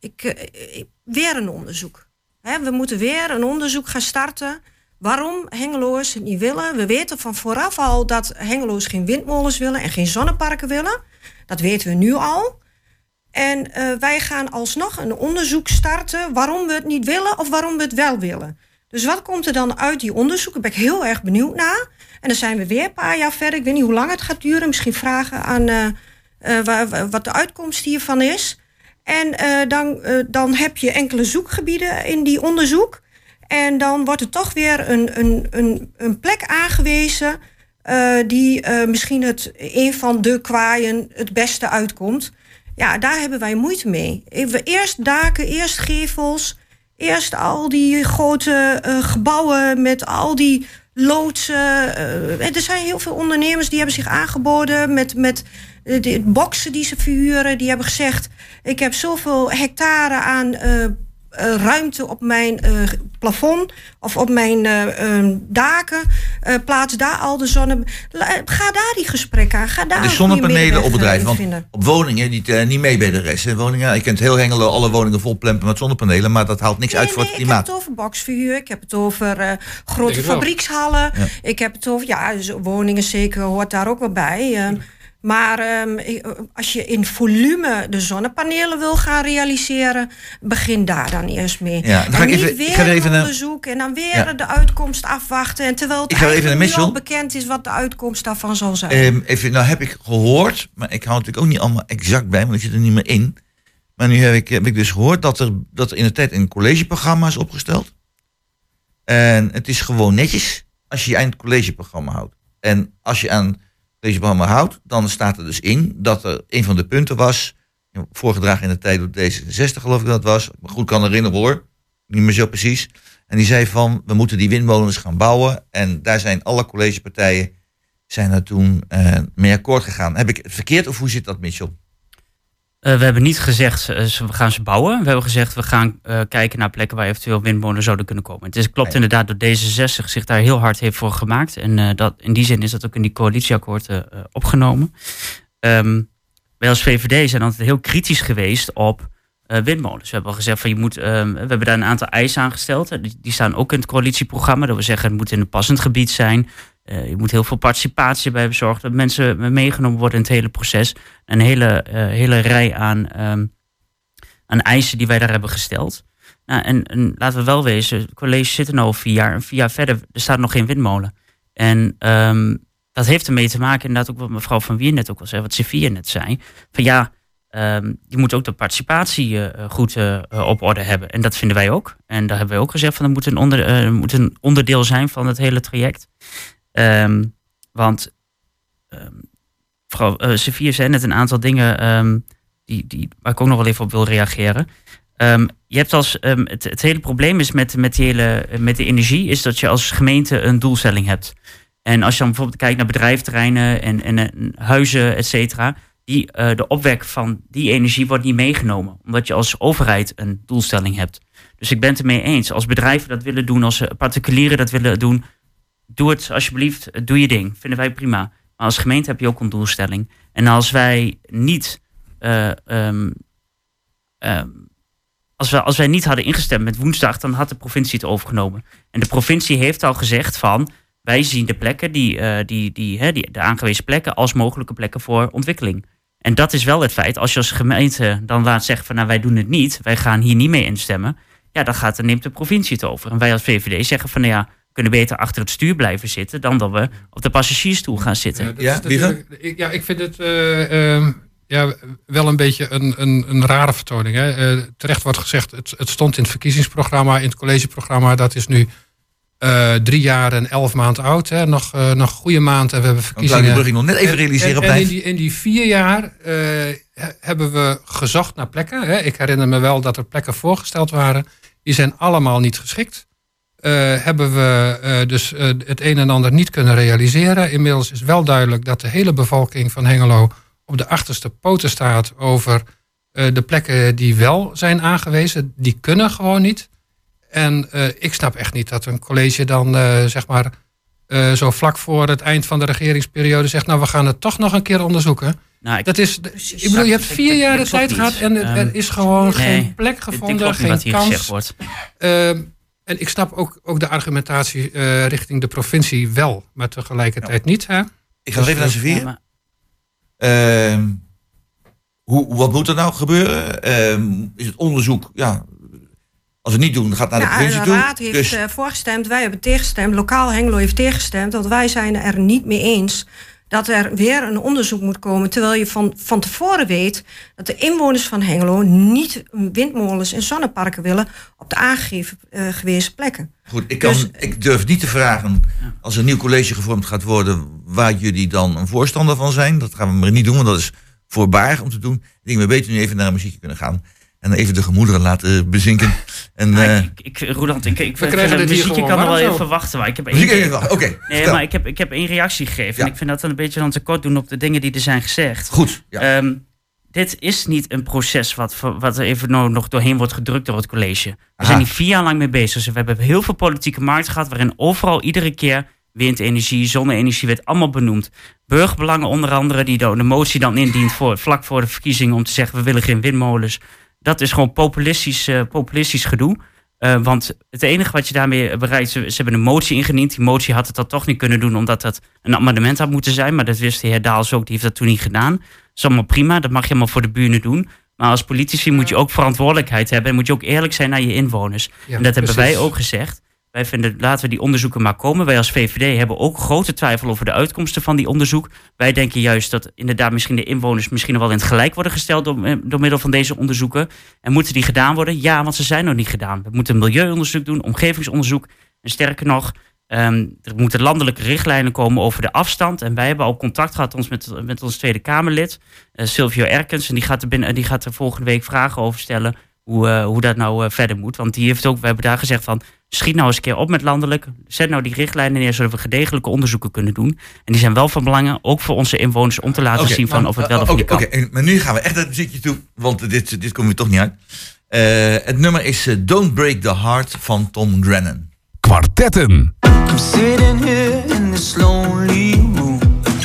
Ik, eh, weer een onderzoek. We moeten weer een onderzoek gaan starten. Waarom Hengeloers het niet willen. We weten van vooraf al dat Hengeloers geen windmolens willen en geen zonneparken willen. Dat weten we nu al. En wij gaan alsnog een onderzoek starten waarom we het niet willen of waarom we het wel willen. Dus wat komt er dan uit die onderzoeken? Daar ben ik heel erg benieuwd naar. En dan zijn we weer een paar jaar verder. Ik weet niet hoe lang het gaat duren. Misschien vragen aan eh, eh, wa- wa- wat de uitkomst hiervan is. En eh, dan, dan heb je enkele zoekgebieden in die onderzoek. En dan wordt er toch weer een, een, een, een plek aangewezen. die misschien het, een van de kwaaien het beste uitkomt. Ja, daar hebben wij moeite mee. Even eerst daken, eerst gevels. Eerst al die grote eh, gebouwen met al die loodsen. en er zijn heel veel ondernemers die hebben zich aangeboden met, met eh, de boksen die ze verhuren. Die hebben gezegd: Ik heb zoveel hectare aan ruimte op mijn eh, plafond of op mijn eh, eh, daken. Eh, plaats daar al de zonne. La- Ga daar die gesprekken aan. Ga daar de zonnepanelen op eh, Want vinden. op woningen, die eh, niet mee bij de rest. Woningen, je kunt heel Hengelo alle woningen vol plempen met zonnepanelen. Maar dat haalt niks uit voor het Ik heb klimaat. het over boxverhuur, ik heb het over eh, grote fabriekshallen. Ja. Ik heb het over, ja, dus woningen zeker hoort daar ook wel bij. eh. Maar ehm, ik- als je in volume de zonnepanelen wil gaan realiseren, begin daar dan eerst mee. Ja, dan ga ik niet even- weer ik ga even een onderzoek en dan weer Ja. de uitkomst afwachten. En terwijl het Ik ga even nu al bekend is wat de uitkomst daarvan zal zijn. Ehm, even, nou heb ik gehoord, maar ik hou natuurlijk ook niet allemaal exact bij, want ik zit er niet meer in. Maar nu heb ik, heb ik dus gehoord dat er, dat er in de tijd een collegeprogramma is opgesteld. En het is gewoon netjes als je je aan het collegeprogramma houdt. En als je aan collegeprogramma houdt, dan staat er dus in dat er een van de punten was, voorgedragen in de tijd door D66 geloof ik dat was, maar goed kan herinneren hoor, niet meer zo precies. En die zei van, we moeten die windmolens gaan bouwen. En daar zijn alle collegepartijen zijn er toen eh, mee akkoord gegaan. Heb ik het verkeerd of hoe zit dat, Mitchell? Eh, we hebben niet gezegd, ze- we gaan ze bouwen. We hebben gezegd, we gaan eh, kijken naar plekken waar eventueel windmolens zouden kunnen komen. Het is, klopt inderdaad dat D66 zich daar heel hard heeft voor gemaakt. En eh, dat, in die zin is dat ook in die coalitieakkoord eh, opgenomen. Ehm, wij als VVD zijn altijd heel kritisch geweest op eh, windmolens. We hebben al gezegd, van je moet, ehm, we hebben daar een aantal eisen aan gesteld. Die, die staan ook in het coalitieprogramma. Dat we zeggen, het moet in een passend gebied zijn. Eh, je moet heel veel participatie bij bezorgen. Dat mensen meegenomen worden in het hele proces. Een hele, eh, hele rij aan, ehm, aan eisen die wij daar hebben gesteld. Nou, en, en laten we wel wezen, het college zit er nu al vier jaar. En vier jaar verder, er staat nog geen windmolen. En ehm, dat heeft ermee te maken, inderdaad ook wat mevrouw Van Wier net ook al zei, wat Sofia net zei. Van ja, ehm, je moet ook de participatie eh, goed op orde hebben. En dat vinden wij ook. En daar hebben wij ook gezegd van dat moet een, onder, moet een onderdeel zijn van het hele traject. Ehm, want Sofia zei net een aantal dingen ehm, die, die, waar ik ook nog wel even op wil reageren. Ehm, je hebt als, het, het hele probleem is met, met, die hele, met de energie, is dat je als gemeente een doelstelling hebt. En als je dan bijvoorbeeld kijkt naar bedrijfterreinen en, en, en huizen, et cetera, die, eh, de opwek van die energie wordt niet meegenomen. Omdat je als overheid een doelstelling hebt. Dus ik ben het ermee eens. Als bedrijven dat willen doen, als particulieren dat willen doen, doe het alsjeblieft, doe je ding. Vinden wij prima. Maar als gemeente heb je ook een doelstelling. En als wij niet. eh, ehm, ehm, als, we, als wij niet hadden ingestemd met woensdag, dan had de provincie het overgenomen. En de provincie heeft al gezegd van. Wij zien de plekken, die, eh, die, die, hè, die, de aangewezen plekken, als mogelijke plekken voor ontwikkeling. En dat is wel het feit. Als je als gemeente dan laat zeggen van nou wij doen het niet, wij gaan hier niet mee instemmen. Ja, dan, gaat, dan neemt de provincie het over. En wij als VVD zeggen van nou ja, kunnen beter achter het stuur blijven zitten dan dat we op de passagiersstoel gaan zitten. Ja, ik, ja, ik vind het eh, ehm, ja, wel een beetje een, een, een rare vertoning. Hè. Eh, terecht wordt gezegd, het, het stond in het verkiezingsprogramma, in het collegeprogramma. Dat is nu eh, drie jaar en elf maanden oud. Hè. Nog, nog goede maand en we hebben Dan zou ik die verkiezingen. brug nog net even realiseren. En, in, die, in die vier jaar eh, he- hebben we gezocht naar plekken. Hè. Ik herinner me wel dat er plekken voorgesteld waren. Die zijn allemaal niet geschikt. Eh, hebben we eh, dus eh, het een en ander niet kunnen realiseren. Inmiddels is wel duidelijk dat de hele bevolking van Hengelo op de achterste poten staat over de plekken die wel zijn aangewezen. Die kunnen gewoon niet. En ik snap echt niet dat een college dan zeg maar zo vlak voor het eind van de regeringsperiode zegt, nou we gaan het toch nog een keer onderzoeken. Nou, ik- Dat is, Precies. ik bedoel, je hebt vier jaar de tijd gehad en er- er Ehm, is gewoon nee, geen plek gevonden, geen kans. wordt. En ik snap ook, ook de argumentatie eh, richting de provincie wel, maar tegelijkertijd niet. Hè? Ik ga even naar Sofie. Ja, maar- Ehm, hoe, wat moet er nou gebeuren? Ehm, is het onderzoek, ja, als we het niet doen, gaat het naar de provincie de toe. raad heeft dus, eh, voorgestemd, wij hebben tegengestemd. Lokaal Hengelo heeft tegengestemd, want wij zijn er niet mee eens dat er weer een onderzoek moet komen. Terwijl je van, van tevoren weet dat de inwoners van Hengelo niet windmolens en zonneparken willen op de aangegeven eh, gewezen plekken. goed, ik, kan, dus- ik durf niet te vragen, als er een nieuw college gevormd gaat worden, waar jullie dan een voorstander van zijn. Dat gaan we maar niet doen, want dat is voorbaar om te doen. Ik denk, we beter nu even naar een muziekje kunnen gaan. En even de gemoederen laten bezinken. En, Nou, eh, ik, ik, Roland, ik, ik hier muziekje kan er wel zo. even wachten. Maar ik heb één-. Oké, Nee, maar ik heb, ik heb één reactie gegeven. Ja. En ik vind dat dan een beetje dan tekort doen op de dingen die er zijn gezegd. Goed, ja. Ehm, dit is niet een proces wat, wat er even no- nog doorheen wordt gedrukt door het college. We Aha. zijn hier vier jaar lang mee bezig. Dus we hebben heel veel politieke markten gehad... waarin overal iedere keer windenergie, zonne-energie werd allemaal benoemd. Burgerbelangen onder andere, die de, de motie dan indient... Voor, vlak voor de verkiezingen om te zeggen... we willen geen windmolens. Dat is gewoon populistisch, eh, populistisch gedoe. Eh, want het enige wat je daarmee bereikt... Ze, ze hebben een motie ingediend. Die motie had het dan toch niet kunnen doen... omdat dat een amendement had moeten zijn. Maar dat wist de heer Daals ook. Die heeft dat toen niet gedaan. Dat is allemaal prima. Dat mag je allemaal voor de buren doen. Maar als politici moet je ook verantwoordelijkheid hebben. En moet je ook eerlijk zijn naar je inwoners. Ja, en dat hebben precies. wij ook gezegd. Wij vinden, laten we die onderzoeken maar komen. Wij als VVD hebben ook grote twijfel over de uitkomsten van die onderzoek. Wij denken juist dat inderdaad misschien de inwoners misschien wel in het gelijk worden gesteld door, eh, door middel van deze onderzoeken. En moeten die gedaan worden? Ja, want ze zijn nog niet gedaan. We moeten milieuonderzoek doen, omgevingsonderzoek. En sterker nog, ehm, er moeten landelijke richtlijnen komen over de afstand. En wij hebben al contact gehad ons met, met ons Tweede Kamerlid, eh Silvio Erkens. En die gaat, er binnen, die gaat er volgende week vragen over stellen hoe, eh, hoe dat nou eh, verder moet. Want die heeft ook, we hebben daar gezegd van, schiet nou eens een keer op met landelijk. Zet nou die richtlijnen neer, zodat we gedegelijke onderzoeken kunnen doen. En die zijn wel van belang, ook voor onze inwoners, om te laten zien van of het wel of niet kan. Oké, maar nu gaan we echt naar het muziekje toe, want dit, dit komen we toch niet uit. Eh, het nummer is Don't Break the Heart van Tom Grennan. Kwartetten. I'm sitting here in this lonely room.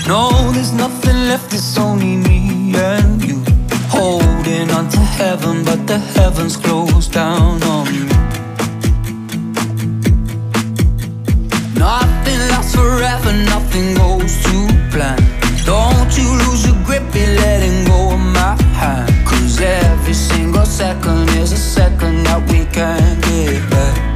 No, there's nothing left, it's only me and you. Holding on to heaven, but the heavens closed down on me. Nothing lasts forever, nothing goes to plan. Don't you lose your grip, be letting go of my hand. Cause every single second is a second that we can't get back.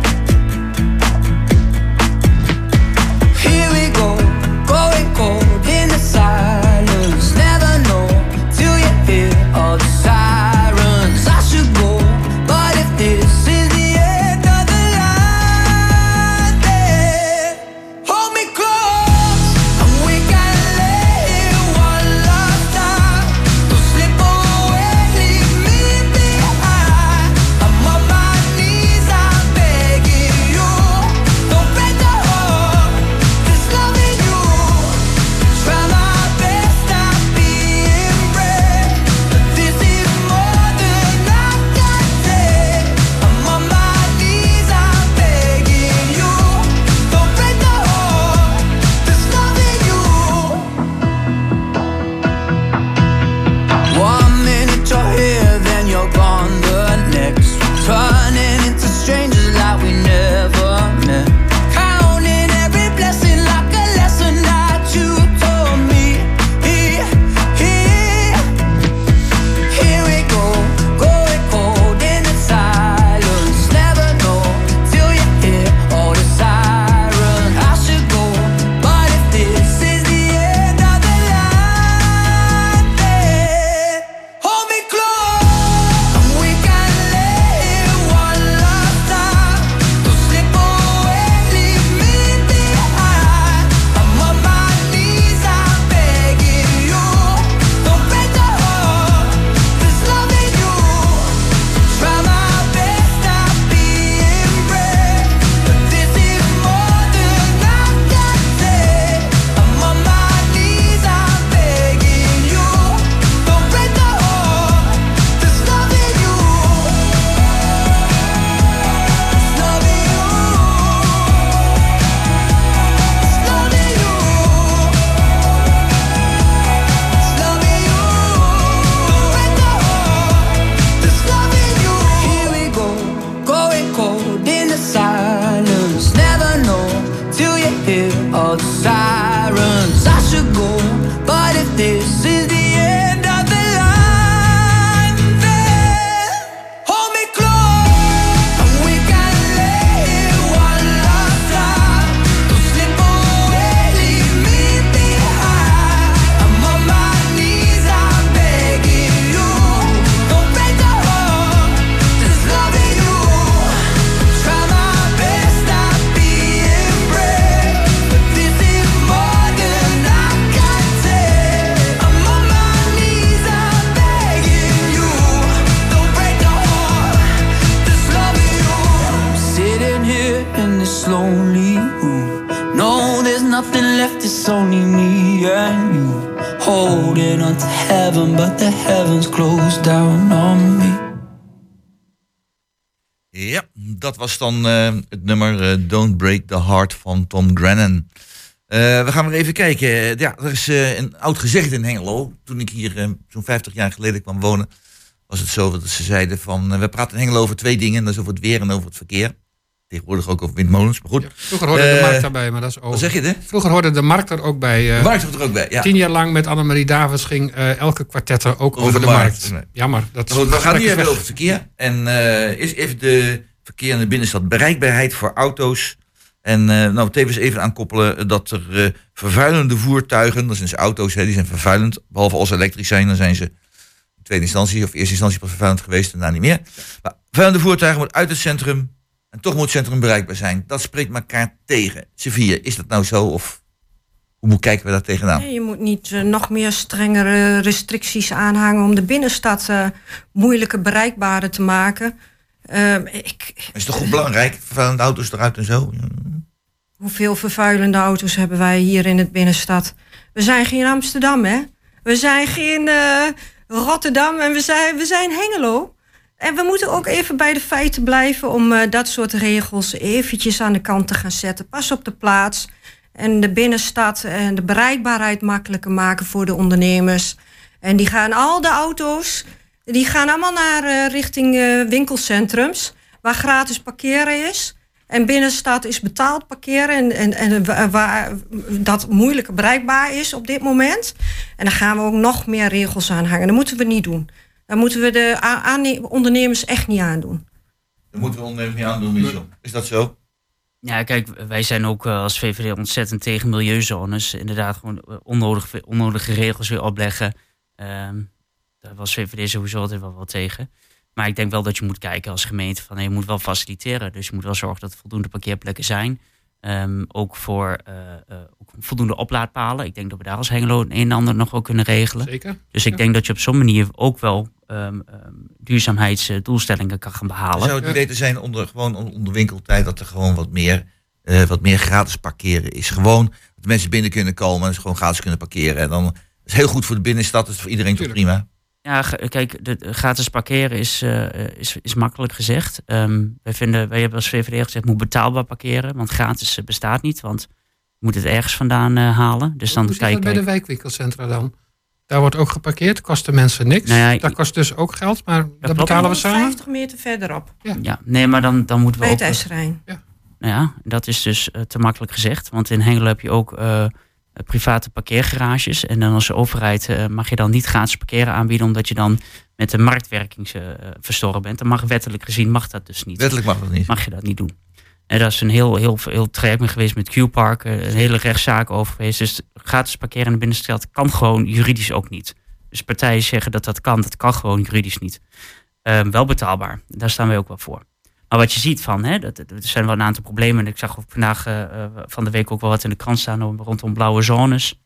Was dan eh, het nummer eh, Don't Break the Heart van Tom Grennan. Eh, we gaan weer even kijken. Ja, er is een oud gezegde in Hengelo. Toen ik hier zo'n 50 jaar geleden kwam wonen, was het zo dat ze zeiden van... we praten in Hengelo over twee dingen. Dat is over het weer en over het verkeer. Tegenwoordig ook over windmolens, maar goed. Ja, vroeger hoorde de markt daarbij, maar dat is over. Wat zeg je, hè? Vroeger hoorde de markt er ook bij. De markt hoort er ook bij, ja. Tien jaar lang met Annemarie Davids ging elke kwartetter ook over, Over de, de markt. markt. Jammer. Dat Maar goed, we gaan hebben weg. over het verkeer. En is even de verkeer in de binnenstad. Bereikbaarheid voor auto's. En eh, nou, tevens even aankoppelen dat er eh, vervuilende voertuigen, dat zijn dus auto's, hè, die zijn vervuilend. Behalve als ze elektrisch zijn, dan zijn ze in tweede instantie of eerste instantie pas vervuilend geweest en daarna niet meer. Maar vervuilende voertuigen moeten uit het centrum en toch moet het centrum bereikbaar zijn. Dat spreekt elkaar tegen. Sevilla, is dat nou zo of hoe moet kijken we daar tegenaan? Nee, je moet niet eh, nog meer strengere restricties aanhangen om de binnenstad eh, moeilijker bereikbaarder te maken. Ik, Is toch goed belangrijk? Vervuilende auto's eruit en zo? Hoeveel vervuilende auto's hebben wij hier in het binnenstad? We zijn geen Amsterdam, hè? We zijn geen eh, Rotterdam en we zijn, we zijn Hengelo. En we moeten ook even bij de feiten blijven om eh, dat soort regels eventjes aan de kant te gaan zetten. Pas op de plaats en de binnenstad en de bereikbaarheid makkelijker maken voor de ondernemers. En die gaan al de auto's, die gaan allemaal naar eh, richting eh, winkelcentrums, waar gratis parkeren is. En binnenstad is betaald parkeren en, en, en wa- waar dat moeilijker bereikbaar is op dit moment. En dan gaan we ook nog meer regels aan hangen. Dat moeten we niet doen. Dat moeten we de ondernemers echt niet aandoen. Dat moeten we ondernemers niet aandoen, Michel. Is dat zo? Ja, kijk, wij zijn ook eh, als VVD ontzettend tegen milieuzones. Inderdaad, gewoon eh, onnodig, onnodige regels weer opleggen. Ehm, daar was VVD sowieso altijd wel wat tegen. Maar ik denk wel dat je moet kijken als gemeente van hey, je moet wel faciliteren. Dus je moet wel zorgen dat er voldoende parkeerplekken zijn. Ehm, ook voor eh, eh, ook voldoende oplaadpalen. Ik denk dat we daar als Hengelo een en ander nog wel kunnen regelen. Zeker. Dus ik Ja. denk dat je op zo'n manier ook wel ehm, ehm, duurzaamheidsdoelstellingen kan gaan behalen. Zou het niet beter zijn onder, gewoon onder winkeltijd dat er gewoon wat meer, eh, wat meer gratis parkeren is? Gewoon dat mensen binnen kunnen komen en ze gewoon gratis kunnen parkeren. En dan dat is heel goed voor de binnenstad, dat is voor iedereen toch prima. Ja, kijk, de, gratis parkeren is, eh, is, is makkelijk gezegd. Ehm, wij, vinden, wij hebben als VVD gezegd, moet betaalbaar parkeren. Want gratis eh, bestaat niet, want je moet het ergens vandaan eh, halen. Dus dan Hoe zit dat kijk bij de wijkwinkelcentra dan? Daar wordt ook geparkeerd, kost de mensen niks. Nou ja, dat kost dus ook geld, maar dat klopt. betalen we samen. 50 meter verderop, Ja, nee, maar dan, dan moeten we bij ook... het IJsselrijn. Nou ja, dat is dus te makkelijk gezegd. Want in Hengelo heb je ook eh, private parkeergarages. En dan als overheid eh, mag je dan niet gratis parkeren aanbieden... omdat je dan met de marktwerking eh, verstoren bent. Dan mag wettelijk gezien mag dat dus niet. Wettelijk mag dat niet. mag je dat niet doen. En dat is een heel, heel, heel traject geweest met Q-Park. eh, Een hele rechtszaak over geweest. Dus gratis parkeren in de binnenstad kan gewoon juridisch ook niet. Dus partijen zeggen dat dat kan. Dat kan gewoon juridisch niet. Ehm, wel betaalbaar. Daar staan wij ook wel voor. Maar wat je ziet van, hè, dat, er zijn wel een aantal problemen. En ik zag ook vandaag eh, eh, van de week ook wel wat in de krant staan om- rondom blauwe zones.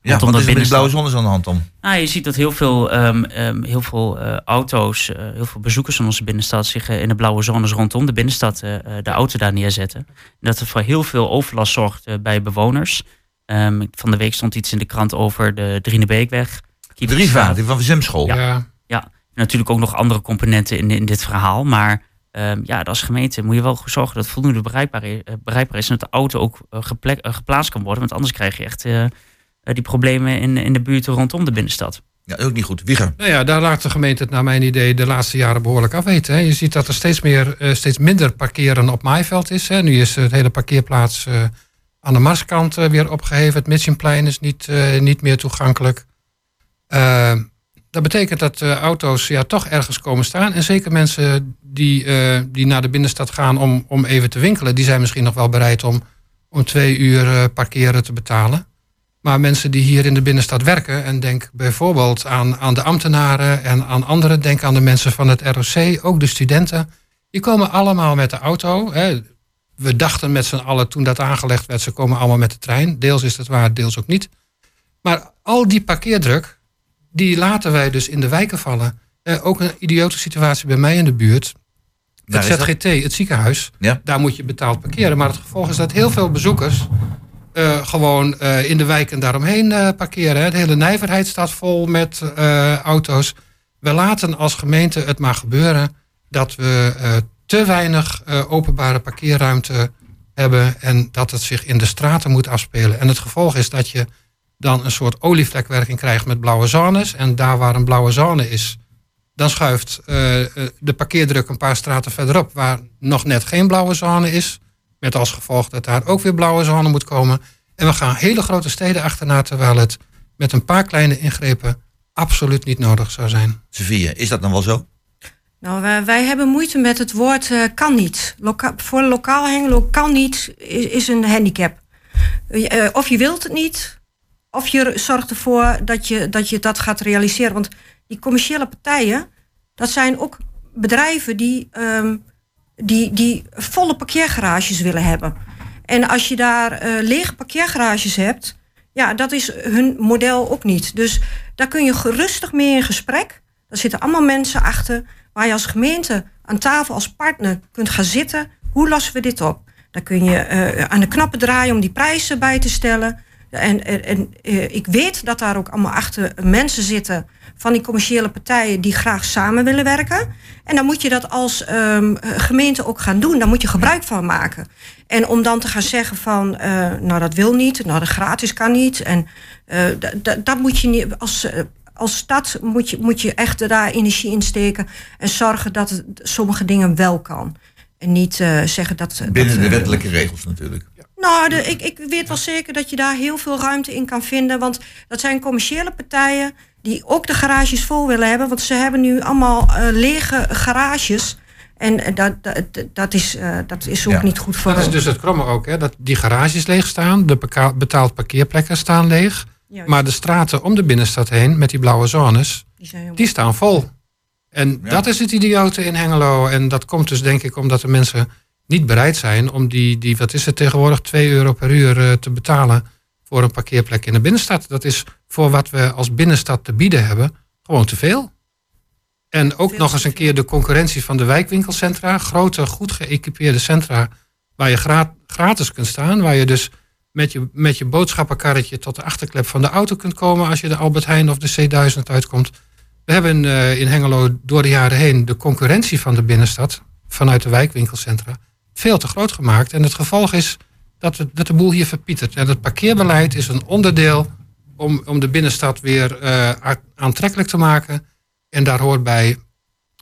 Ja, Rondom want de er is met blauwe zon is aan de hand om. Nou, je ziet dat heel veel, ehm, ehm, heel veel eh, auto's, heel veel bezoekers van onze binnenstad zich in de blauwe zones rondom de binnenstad eh, eh, de auto daar neerzetten. En dat het voor heel veel overlast zorgt bij bewoners. Ehm, van de week stond iets in de krant over de Drienebeekweg. De Riva, die van de Zemschool. Ja. Natuurlijk ook nog andere componenten in, in dit verhaal. Maar ehm, ja, als gemeente moet je wel zorgen dat het voldoende bereikbaar is, eh, bereikbaar is en dat de auto ook eh, geplek- eh, geplaatst kan worden. Want anders krijg je echt die problemen in, in de buurten rondom de binnenstad. Ja, ook niet goed. Wieger. Nou ja, daar laat de gemeente het naar mijn idee de laatste jaren behoorlijk afweten. Hè. Je ziet dat er steeds, meer, eh, steeds minder parkeren op maaiveld is. Hè. Nu is het hele parkeerplaats eh, aan de Marskant weer opgeheven. Het Mitchenplein is niet, eh, niet meer toegankelijk. Dat betekent dat eh, auto's ja, toch ergens komen staan. En zeker mensen die, eh, die naar de binnenstad gaan om, om even te winkelen... die zijn misschien nog wel bereid om, om twee uur eh, parkeren te betalen. Maar mensen die hier in de binnenstad werken, en denk bijvoorbeeld aan, aan de ambtenaren en aan anderen, denk aan de mensen van het ROC, ook de studenten, die komen allemaal met de auto. Hè. We dachten met z'n allen toen dat aangelegd werd, ze komen allemaal met de trein. Deels is dat waar, deels ook niet. Maar al die parkeerdruk, die laten wij dus in de wijken vallen. Eh, ook een idiote situatie bij mij in de buurt. Het? ZGT, het ziekenhuis, Ja. daar moet je betaald parkeren. Maar het gevolg is dat heel veel bezoekers eh, gewoon eh, in de wijken daaromheen parkeren. hè. De hele nijverheid staat vol met auto's. We laten als gemeente het maar gebeuren dat we te weinig openbare parkeerruimte hebben en dat het zich in de straten moet afspelen. En het gevolg is dat je dan een soort olievlekwerking krijgt met blauwe zones. En daar waar een blauwe zone is, dan schuift eh, eh, de parkeerdruk een paar straten verderop, waar nog net geen blauwe zone is. Met als gevolg dat daar ook weer blauwe zone moet komen. En we gaan hele grote steden achterna, terwijl het met een paar kleine ingrepen absoluut niet nodig zou zijn. Sevilla, is dat dan wel zo? Nou, wij, wij hebben moeite met het woord eh, kan niet. Loka voor lokaal Hengelo kan niet is, is een handicap. Of je wilt het niet, of je zorgt ervoor dat je, dat je dat gaat realiseren. Want die commerciële partijen, dat zijn ook bedrijven die, ehm, die, die volle parkeergarages willen hebben. En als je daar eh, lege parkeergarages hebt, ja, dat is hun model ook niet. Dus daar kun je gerustig mee in gesprek. Daar zitten allemaal mensen achter waar je als gemeente aan tafel als partner kunt gaan zitten. Hoe lossen we dit op? Dan kun je eh, aan de knappen draaien om die prijzen bij te stellen. En, en, en eh, ik weet dat daar ook allemaal achter mensen zitten van die commerciële partijen die graag samen willen werken. En dan moet je dat als ehm, gemeente ook gaan doen. Daar moet je gebruik van maken. En om dan te gaan zeggen van, eh, nou dat wil niet, nou de gratis kan niet. En eh, dat moet je niet als. als stad moet je, moet je echt daar energie in steken en zorgen dat het sommige dingen wel kan. En niet eh, zeggen dat. Binnen dat, de wettelijke regels natuurlijk. Nou, de, ik, ik weet wel zeker dat je daar heel veel ruimte in kan vinden. Want dat zijn commerciële partijen die ook de garages vol willen hebben. Want ze hebben nu allemaal eh, lege garages. En eh, dat, dat, dat, is, eh, dat is ook Ja. niet goed voor Dat is dus het kromme ook, hè, dat die garages leeg staan, de betaald parkeerplekken staan leeg. Juist. Maar de straten om de binnenstad heen, met die blauwe zones, Die zijn heel- die staan vol. En Ja. dat is het idiote in Hengelo. En dat komt dus denk ik omdat de mensen niet bereid zijn om die, die wat is het tegenwoordig, 2 euro per uur eh, te betalen voor een parkeerplek in de binnenstad. Dat is voor wat we als binnenstad te bieden hebben gewoon te veel. En ook Veel nog eens een keer de concurrentie van de wijkwinkelcentra. Grote, goed geëquipeerde centra waar je gra- gratis kunt staan. Waar je dus met je, met je boodschappenkarretje tot de achterklep van de auto kunt komen als je de Albert Heijn of de C1000 uitkomt. We hebben eh, in Hengelo door de jaren heen de concurrentie van de binnenstad vanuit de wijkwinkelcentra veel te groot gemaakt. En het gevolg is dat, het, dat de boel hier verpietert. En het parkeerbeleid is een onderdeel om, om de binnenstad weer eh, aantrekkelijk te maken. En daar hoort bij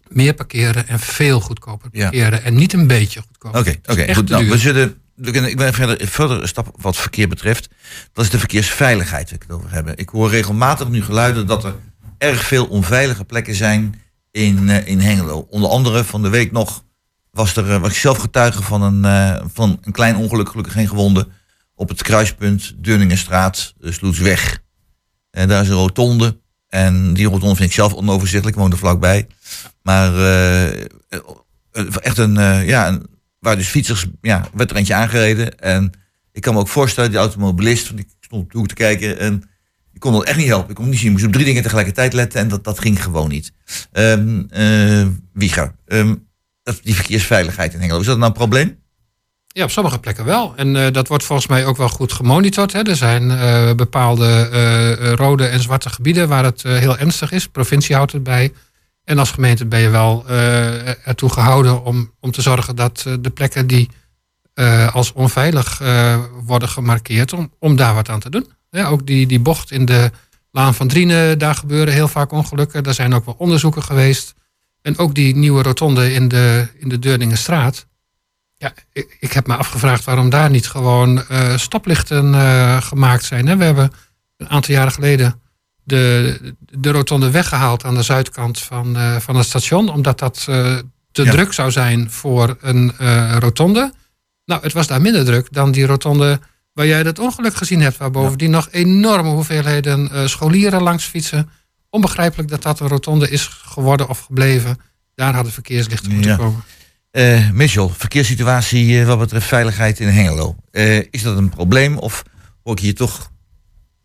meer parkeren en veel goedkoper Ja. parkeren. En niet een beetje goedkoper. Oké, oké. goed. Nou, we zullen, ik ben verder, verder een stap wat verkeer betreft. Dat is de verkeersveiligheid waar ik het over hebben. Ik hoor regelmatig nu geluiden dat er erg veel onveilige plekken zijn in, eh, in Hengelo. Onder andere van de week nog was, er, eh, was ik zelf getuige van een, eh, van een klein ongeluk, gelukkig geen gewonden, op het kruispunt Deurningenstraat, uh, Sloetsweg. En daar is een rotonde. En die rotonde vind ik zelf onoverzichtelijk, ik woon er vlakbij. Maar eh, eh, echt een, eh, ja, een, waar dus fietsers, ja, werd er eentje aangereden. En ik kan me ook voorstellen, die automobilist, want ik stond op de hoek te kijken en ik kon dat echt niet helpen. Ik kon niet zien, ik moest op drie dingen tegelijkertijd letten en dat, dat ging gewoon niet. Eh Wieger, ehm, die verkeersveiligheid in Hengelo, is dat nou een probleem? Ja, op sommige plekken wel. En eh, dat wordt volgens mij ook wel goed gemonitord. Hè. Er zijn eh, bepaalde eh, rode en zwarte gebieden waar het heel ernstig is. De provincie houdt het bij. En als gemeente ben je wel ertoe gehouden om, om te zorgen dat de plekken die als onveilig worden gemarkeerd, om, om daar wat aan te doen. Ook die, die bocht in de Laan van Drienen, daar gebeuren heel vaak ongelukken. Daar zijn ook wel onderzoeken geweest. En ook die nieuwe rotonde in de, in de Deurningenstraat. Ja, ik, ik heb me afgevraagd waarom daar niet gewoon eh, stoplichten eh, gemaakt zijn. Hè? We hebben een aantal jaren geleden de, de rotonde weggehaald aan de zuidkant van, eh, van het station, omdat dat te Ja. druk zou zijn voor een rotonde. Nou, het was daar minder druk dan die rotonde waar jij dat ongeluk gezien hebt, waar bovendien nog enorme hoeveelheden scholieren langs fietsen. Onbegrijpelijk dat dat een rotonde is geworden of gebleven. Daar hadden verkeerslichten moeten Ja. komen. Eh Mitchell, verkeerssituatie eh, wat betreft veiligheid in Hengelo. Eh, is dat een probleem of hoor ik hier toch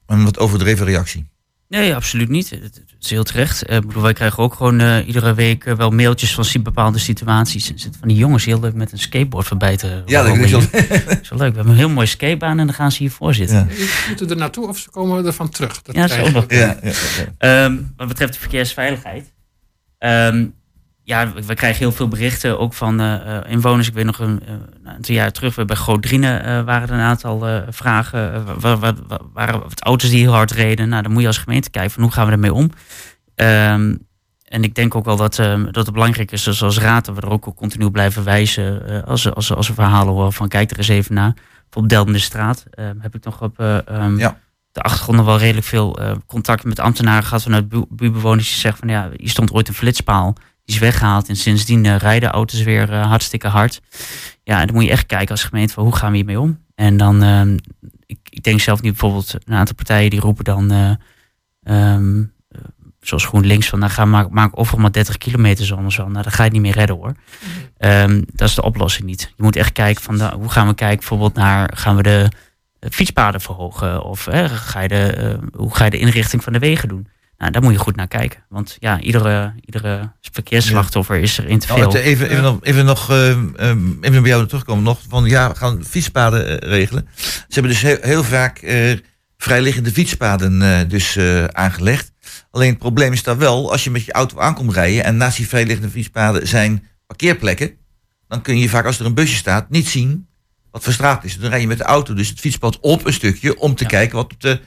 een wat overdreven reactie? En Nee, absoluut niet. Het is heel terecht. Eh, Ik bedoel, wij krijgen ook gewoon eh, iedere week eh, wel mailtjes van bepaalde situaties. Er zitten van die jongens heel leuk met een skateboard voorbij te Ja, dat is wel- leuk. We hebben een heel mooie skatebaan en dan gaan ze hiervoor zitten. Ja. Moeten er naartoe of ze komen ervan terug? Dat Ja, dat is krijgen ook we. nog. Ja, ja, ja. Ehm, wat betreft de verkeersveiligheid. Ehm, ja, we, krijgen heel veel berichten ook van eh, eh, inwoners. Ik weet nog een, eh, een aantal jaar terug, bij Groot-Drienen eh, waren er een aantal eh, vragen. eh, wa- wa- wa- waren wat auto's die heel hard reden. Nou, dan moet je als gemeente kijken van hoe gaan we ermee om. Ehm, en ik denk ook wel dat, ehm, dat het belangrijk is, dus als raad, dat we er ook continu blijven wijzen. eh, als, we- als, als we verhalen horen van kijk er eens even naar. Bijvoorbeeld Delmende Straat ehm, heb ik nog op eh, Ja. de achtergrond nog wel redelijk veel eh, contact met ambtenaren gehad vanuit bu- buurtbewoners die zeggen van ja, hier stond ooit een flitspaal. Die is weggehaald en sindsdien eh, rijden auto's weer eh, hartstikke hard. Ja, en dan moet je echt kijken als gemeente van hoe gaan we hiermee om. En dan, ehm, ik, ik denk zelf nu bijvoorbeeld een aantal partijen die roepen dan, eh, zoals GroenLinks, van nou ga maak, maak overal maar 30 kilometer zo anders wel. Nou, dan ga je het niet meer redden hoor. Ehm, dat is de oplossing niet. Je moet echt kijken van nou, hoe gaan we kijken bijvoorbeeld naar, gaan we de fietspaden verhogen? Of hè, ga je de, hoe ga je de inrichting van de wegen doen? Nou, daar moet je goed naar kijken. Want ja, iedere, iedere verkeersslachtoffer is er in te Nou, veel. het, even, even, nog, even nog ehm, ehm, even bij jou terugkomen nog. Van ja, we gaan fietspaden eh, regelen. Ze hebben dus heel, heel vaak eh, vrijliggende fietspaden eh, dus aangelegd. Alleen het probleem is daar wel, als je met je auto aankomt rijden en naast die vrijliggende fietspaden zijn parkeerplekken, dan kun je vaak als er een busje staat niet zien wat voor straat is. Dan rij je met de auto dus het fietspad op een stukje om te Ja. kijken wat op de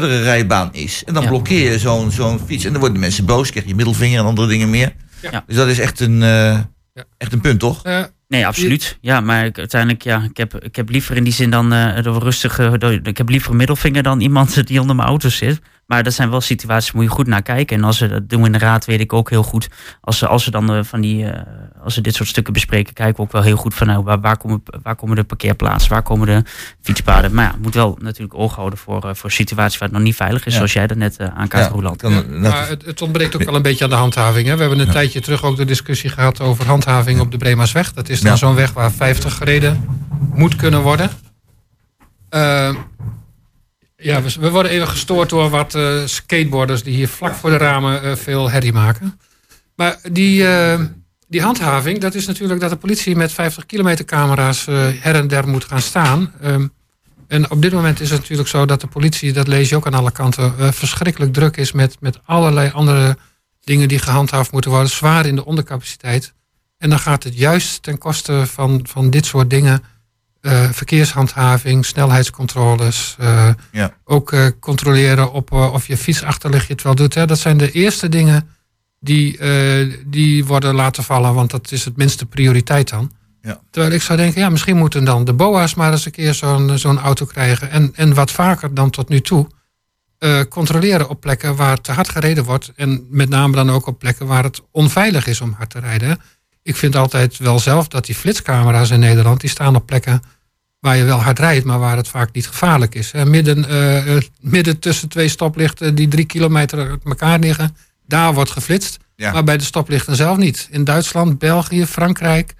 verdere rijbaan is. En dan Ja. blokkeer je zo'n zo'n fiets en dan worden mensen boos, krijg je middelvinger en andere dingen meer. Ja. Dus dat is echt een, eh, Ja. echt een punt, toch? Eh, Nee, absoluut. Ja, maar ik, uiteindelijk, ja, ik heb, ik heb liever in die zin dan eh dat we rustig. eh, dat- ik heb liever een middelvinger dan iemand die onder mijn auto zit. Maar dat zijn wel situaties, daar moet je goed naar kijken. En als we dat doen in de raad, weet ik ook heel goed. Als ze, als ze dan eh, van die, eh, als we dit soort stukken bespreken, kijken we ook wel heel goed van nou, waar, waar, komen, waar komen de parkeerplaatsen, waar komen de fietspaden. Maar ja, je moet wel natuurlijk oog houden voor, eh, voor situaties waar het nog niet veilig is, Ja. zoals jij dat net uh, aankaart, Roland. kan- Ja, dat maar het, het ontbreekt ook wel een beetje aan de handhaving. Hè. We hebben een Ja. tijdje terug ook de discussie gehad over handhaving op de Bremasweg. Dat is dan Ja. zo'n weg waar 50 gereden moet kunnen worden. Eh, ja, we, worden even gestoord door wat eh, skateboarders die hier vlak voor de ramen eh, veel herrie maken. Maar die, eh, die handhaving, dat is natuurlijk dat de politie met 50 kilometer camera's her en der moet gaan staan. Ehm, en op dit moment is het natuurlijk zo dat de politie, dat lees je ook aan alle kanten, verschrikkelijk druk is met, met allerlei andere dingen die gehandhaafd moeten worden. Zwaar in de ondercapaciteit. En dan gaat het juist ten koste van, van dit soort dingen. Eh, verkeershandhaving, snelheidscontroles. eh, Ja. Ook eh, controleren op of je fietsachterlichtje het wel doet. Hè. Dat zijn de eerste dingen die, die worden laten vallen. Want dat is het minste prioriteit dan. Ja. Terwijl ik zou denken, ja, misschien moeten dan de BOA's maar eens een keer zo'n zo'n auto krijgen. En, en wat vaker dan tot nu toe. controleren op plekken waar te hard gereden wordt. En met name dan ook op plekken waar het onveilig is om hard te rijden. Ik vind altijd wel zelf dat die flitscamera's in Nederland, die staan op plekken waar je wel hard rijdt, maar waar het vaak niet gevaarlijk is. Hè. Midden, eh, eh, midden tussen twee stoplichten die drie kilometer uit elkaar liggen, daar wordt geflitst. Ja. Maar bij de stoplichten zelf niet. In Duitsland, België, Frankrijk,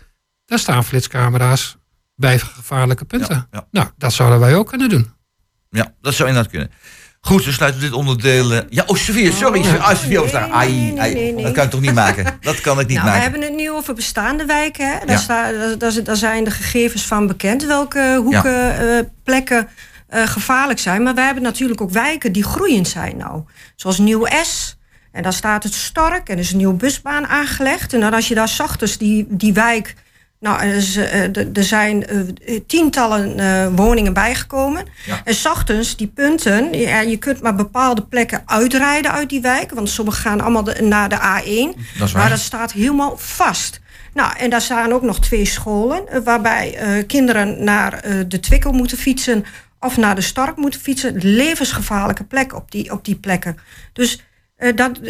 daar staan flitscamera's bij gevaarlijke punten. Ja, ja. Nou, dat zouden wij ook kunnen doen. Ja, dat zou inderdaad kunnen. Goed, we sluiten dit onderdeel. eh, ja, oh, Sofie, sorry. Oh, ah, nee, Ai, nee. Dat kan ik toch niet maken? Dat kan ik niet nou, we maken. hebben het nu over bestaande wijken. Hè? Daar, Ja. sta- daar, zijn de gegevens van bekend welke hoeken, eh, plekken eh, gevaarlijk zijn. Maar we hebben natuurlijk ook wijken die groeiend zijn nou. Zoals Nieuw-S. En daar staat het Stork en er is een nieuwe busbaan aangelegd. En dan als je daar 's ochtends die, die wijk... Nou, er, eh, er zijn eh, tientallen eh, woningen bijgekomen. Ja. En 's ochtends die punten, ja, je kunt maar bepaalde plekken uitrijden uit die wijk. Want sommigen gaan allemaal naar de A1. Dat Maar dat staat helemaal vast. Nou, en daar staan ook nog twee scholen, eh, waarbij eh, kinderen naar eh, de Twikkel moeten fietsen of naar de Stark moeten fietsen. Levensgevaarlijke plek op die, op die plekken. Dus eh, dat.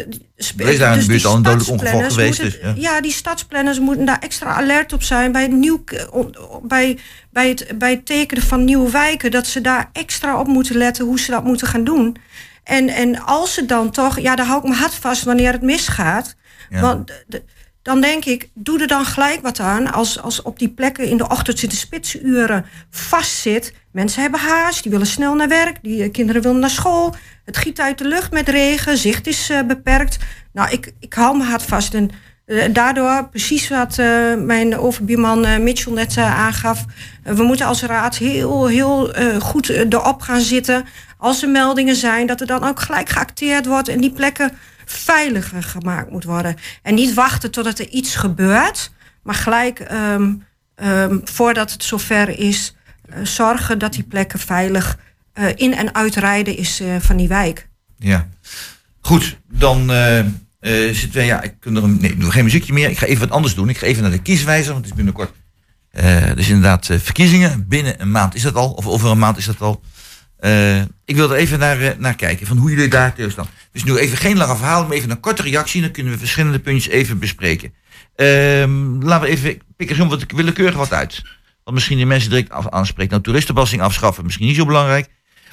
Is daar in de buurt al een dodelijk ongeval geweest, moeten- dus, ja. ja, die stadsplanners moeten daar extra alert op zijn bij het, nieuw, bij, bij het, bij het tekenen van nieuwe wijken. Dat ze daar extra op moeten letten hoe ze dat moeten gaan doen. En, en als ze dan toch, ja, daar hou ik me hard vast wanneer het misgaat. Ja. Want dan denk ik, doe er dan gelijk wat aan. Als, als op die plekken in de ochtend de spitsuren vastzit. Mensen hebben haast, die willen snel naar werk, die eh, kinderen willen naar school. Het giet uit de lucht met regen, zicht is eh, beperkt. Nou, ik, ik hou me hard vast. En eh, daardoor, precies wat eh, mijn overbuurman Mitchell net aangaf. we moeten als raad heel, heel goed erop gaan zitten. Als er meldingen zijn, dat er dan ook gelijk geacteerd wordt. En die plekken veiliger gemaakt moet worden. En niet wachten totdat er iets gebeurt. Maar gelijk, ehm, ehm, voordat het zover is, zorgen dat die plekken veilig eh, in- en uitrijden is eh, van die wijk. Ja. Goed, dan eh, zitten we... Ja, ik kan er een, nee, ik geen muziekje meer. Ik ga even wat anders doen. Ik ga even naar de kieswijzer, want het is binnenkort... dus inderdaad verkiezingen. Binnen een maand is dat al. Of over een maand is dat al. Ik wil er even naar, naar kijken. Van hoe jullie daar tegen staan. Dus nu even geen lange verhaal, maar even een korte reactie. Dan kunnen we verschillende puntjes even bespreken. Ehm, laten we even pikken zo wat willekeurig wat uit. Want misschien die mensen direct af, aanspreken. Nou, toeristenbelasting afschaffen, misschien niet zo belangrijk.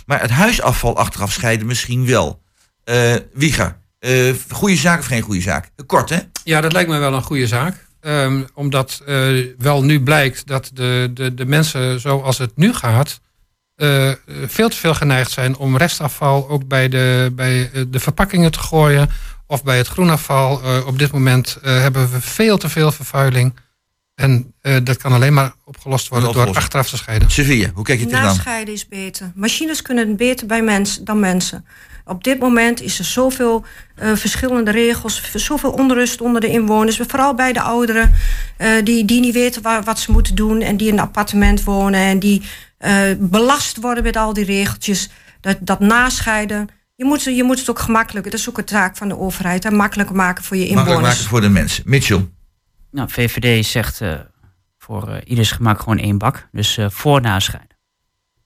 Maar het huisafval achteraf scheiden misschien wel. Eh Wieger, eh goede zaak of geen goede zaak? Kort, hè? Ja, dat lijkt me wel een goede zaak. Ehm, omdat eh, wel nu blijkt dat de, de, de mensen zoals het nu gaat... veel te veel geneigd zijn om restafval ook bij de, bij de verpakkingen te gooien... of bij het groenafval. Op dit moment hebben we veel te veel vervuiling. En eh, dat kan alleen maar opgelost worden door achteraf te scheiden. Sevilla, hoe kijk je tegenaan? Nascheiden is beter. Machines kunnen het beter bij mensen dan mensen. Op dit moment is er zoveel eh, verschillende regels, zoveel onrust onder de inwoners, vooral bij de ouderen, eh, die, die niet weten waar, wat ze moeten doen en die in een appartement wonen en die eh, belast worden met al die regeltjes. Dat, dat nascheiden. Je moet, je moet het ook gemakkelijker, dat is ook een taak van de overheid, en makkelijker maken voor je Makkelijk inwoners. maken voor de mensen. Mitchell. Nou, VVD zegt eh, voor eh, ieders gemak gewoon één bak. Dus eh, voor nascheiden.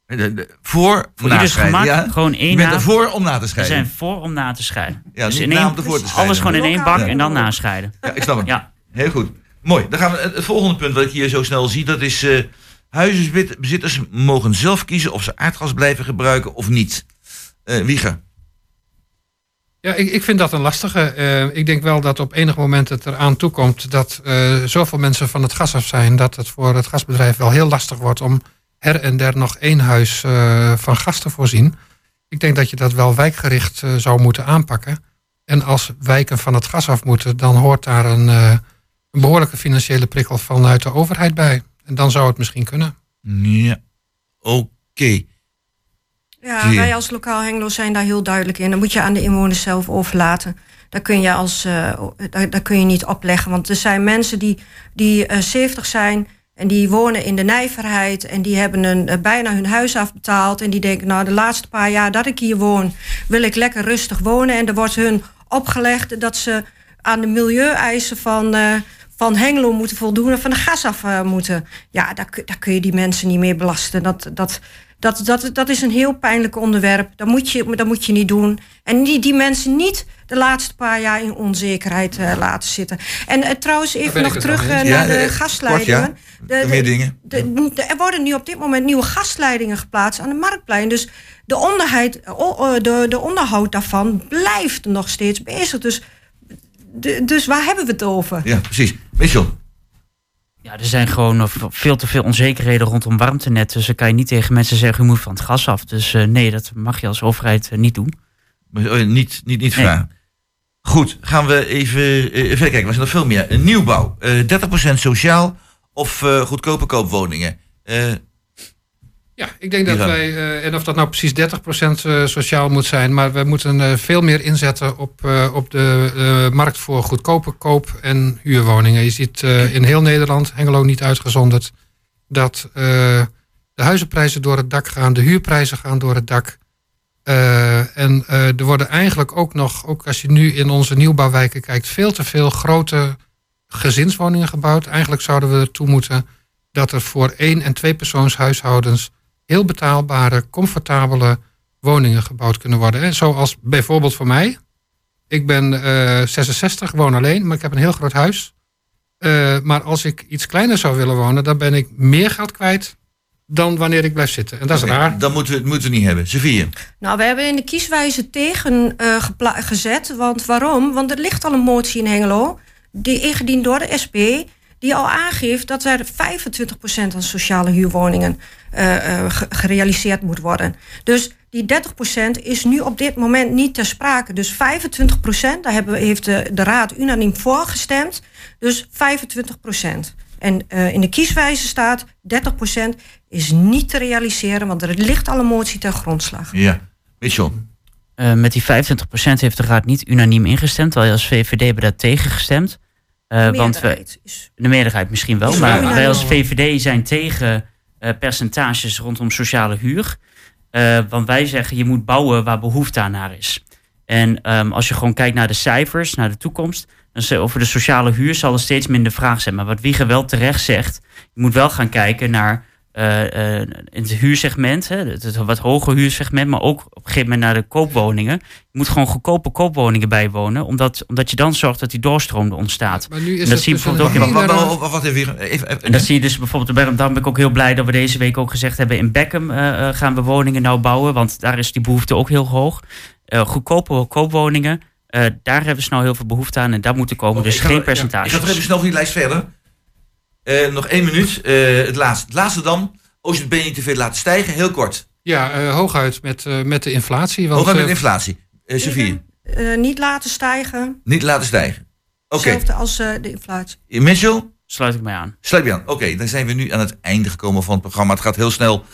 De, de, voor Voor na ieders gemak ja? gewoon één Je bent ervoor om na te We scheiden. zijn voor om na te scheiden. Ja, dus in één, alles gewoon in één bak Ja. en dan nascheiden. Ja, ik snap het. Ja. Heel goed. Mooi. Dan gaan we het, volgende punt wat ik hier zo snel zie. Dat is eh huizenbezitters mogen zelf kiezen of ze aardgas blijven gebruiken of niet. Eh Wieger. Ja, ik, ik vind dat een lastige. Eh, ik denk wel dat op enig moment het eraan toekomt dat eh, zoveel mensen van het gas af zijn, dat het voor het gasbedrijf wel heel lastig wordt om her en der nog één huis eh, van gas te voorzien. Ik denk dat je dat wel wijkgericht zou moeten aanpakken. En als wijken van het gas af moeten, dan hoort daar een behoorlijke financiële prikkel vanuit de overheid bij. En dan zou het misschien kunnen. Ja. Oké. Ja, wij als lokaal Hengelo zijn daar heel duidelijk in. Dat moet je aan de inwoners zelf overlaten. Daar kun je, als, eh, daar, daar kun je niet opleggen. Want er zijn mensen die, die eh 70 zijn en die wonen in de nijverheid. En die hebben een, eh, bijna hun huis afbetaald. En die denken, nou de laatste paar jaar dat ik hier woon... wil ik lekker rustig wonen. En er wordt hun opgelegd dat ze aan de milieueisen van... eh, van Hengelo moeten voldoen en van de gas af eh, moeten. Ja, daar, kun- daar kun je die mensen niet meer belasten. Dat, dat, dat, dat, dat is een heel pijnlijk onderwerp. Dat moet je, dat moet je niet doen. En die, die mensen niet de laatste paar jaar in onzekerheid eh, laten zitten. En eh, trouwens, even nog terug eh, naar Ja, de gasleidingen. kort, ja. De- Er de- meer dingen. de- de- er worden nu op dit moment nieuwe gasleidingen geplaatst aan de marktplein. Dus de, onderheid, de, de onderhoud daarvan blijft nog steeds bezig. Dus, de- dus waar hebben we het over? Ja, precies. Mitchell. Ja, er zijn gewoon veel te veel onzekerheden rondom warmtenetten. Dus dan kan je niet tegen mensen zeggen, u moet van het gas af. Dus eh, nee, dat mag je als overheid eh, niet doen. Oh, niet, niet, niet Nee. vragen. Goed, gaan we even eh, verder kijken. Er zijn nog veel meer. Nieuwbouw. Eh 30% sociaal of goedkope koopwoningen. Ja, ik denk dat wij, eh, en of dat nou precies 30% eh, sociaal moet zijn, maar we moeten eh, veel meer inzetten op, op de markt voor goedkope koop- en huurwoningen. Je ziet in heel Nederland, Hengelo niet uitgezonderd, dat de huizenprijzen door het dak gaan, de huurprijzen gaan door het dak. En er worden eigenlijk ook nog, ook als je nu in onze nieuwbouwwijken kijkt, veel te veel grote gezinswoningen gebouwd. Eigenlijk zouden we ertoe moeten dat er voor één- en tweepersoonshuishoudens heel betaalbare, comfortabele woningen gebouwd kunnen worden. Hè. Zoals bijvoorbeeld voor mij. Ik ben eh 66, woon alleen, maar ik heb een heel groot huis. Eh, maar als ik iets kleiner zou willen wonen, dan ben ik meer geld kwijt dan wanneer ik blijf zitten. En dat is raar. Dan moeten we het moeten we niet hebben. Sofie. Nou, we hebben in de kieswijze tegen eh, gezet. Want waarom? Want er ligt al een motie in Hengelo. die ingediend door de SP, die al aangeeft dat er 25% aan sociale huurwoningen eh, eh, ge- gerealiseerd moet worden. Dus die 30% is nu op dit moment niet ter sprake. Dus 25%, daar hebben, heeft de, de Raad unaniem voor gestemd. Dus 25%. En eh, in de kieswijze staat 30% is niet te realiseren, want er ligt al een motie ter grondslag. Ja. Mitchell. Eh, met die 25% heeft de Raad niet unaniem ingestemd. Wij als VVD hebben daar tegen gestemd. Eh, want we, de meerderheid misschien wel. Maar wij als. VVD zijn tegen eh, percentages rondom sociale huur. Eh, want wij zeggen je moet bouwen waar behoefte aan naar is. En ehm, als je gewoon kijkt naar de cijfers, naar de toekomst. Dan er over de sociale huur zal er steeds minder vraag zijn. Maar wat Wieger wel terecht zegt. Je moet wel gaan kijken naar eh, eh, het huursegment. Hè, het, het wat hoger huursegment. Maar ook op een gegeven moment naar de koopwoningen. Je moet gewoon goedkope koopwoningen bijwonen. Omdat, omdat je dan zorgt dat die doorstroom er ontstaat. Maar nu is En dat het zie je dus bijvoorbeeld ook in Wacht, even, even, even. en dat zie je dus bijvoorbeeld in Bergen. Daarom ben ik ook heel blij dat we deze week ook gezegd hebben... in Beckham eh, gaan we woningen nou bouwen. Want daar is die behoefte ook heel hoog. Eh goedkope koopwoningen. eh, daar hebben ze nou heel veel behoefte aan. En daar moeten komen. Dus geen ja, percentages. Ik ga nog even snel van die lijst verder. Eh, nog één minuut. Eh, het, laatste. het laatste dan. OZB niet te veel laten stijgen. Heel kort. Ja, eh, hooguit met, eh, met de inflatie. Want, eh, met inflatie? Eh Sofie, Eh, niet laten stijgen. niet laten stijgen. Oké. Hetzelfde als eh, de inflatie. Mitchell? Sluit ik mij aan. Sluit je aan. Oké, dan zijn we nu aan het einde gekomen van het programma. Het gaat heel snel.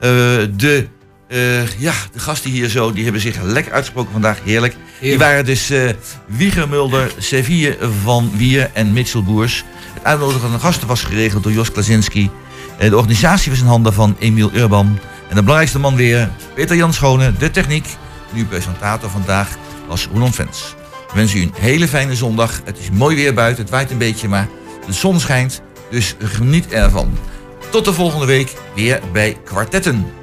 Eh, de, eh, ja, de gasten hier zo, die hebben zich lekker uitgesproken vandaag. Heerlijk. Die waren dus eh Wieger Mulder, Seville van Wier en Mitchell Boers. Het uitnodigen van de gasten was geregeld door Jos Klasinski. Eh, de organisatie was in handen van Emiel Urban. En de belangrijkste man weer, Peter Jan Schone, de techniek. En uw presentator vandaag was Roland Vens. We wensen u een hele fijne zondag. Het is mooi weer buiten, het waait een beetje, maar de zon schijnt. Dus geniet ervan. Tot de volgende week weer bij Kwartetten.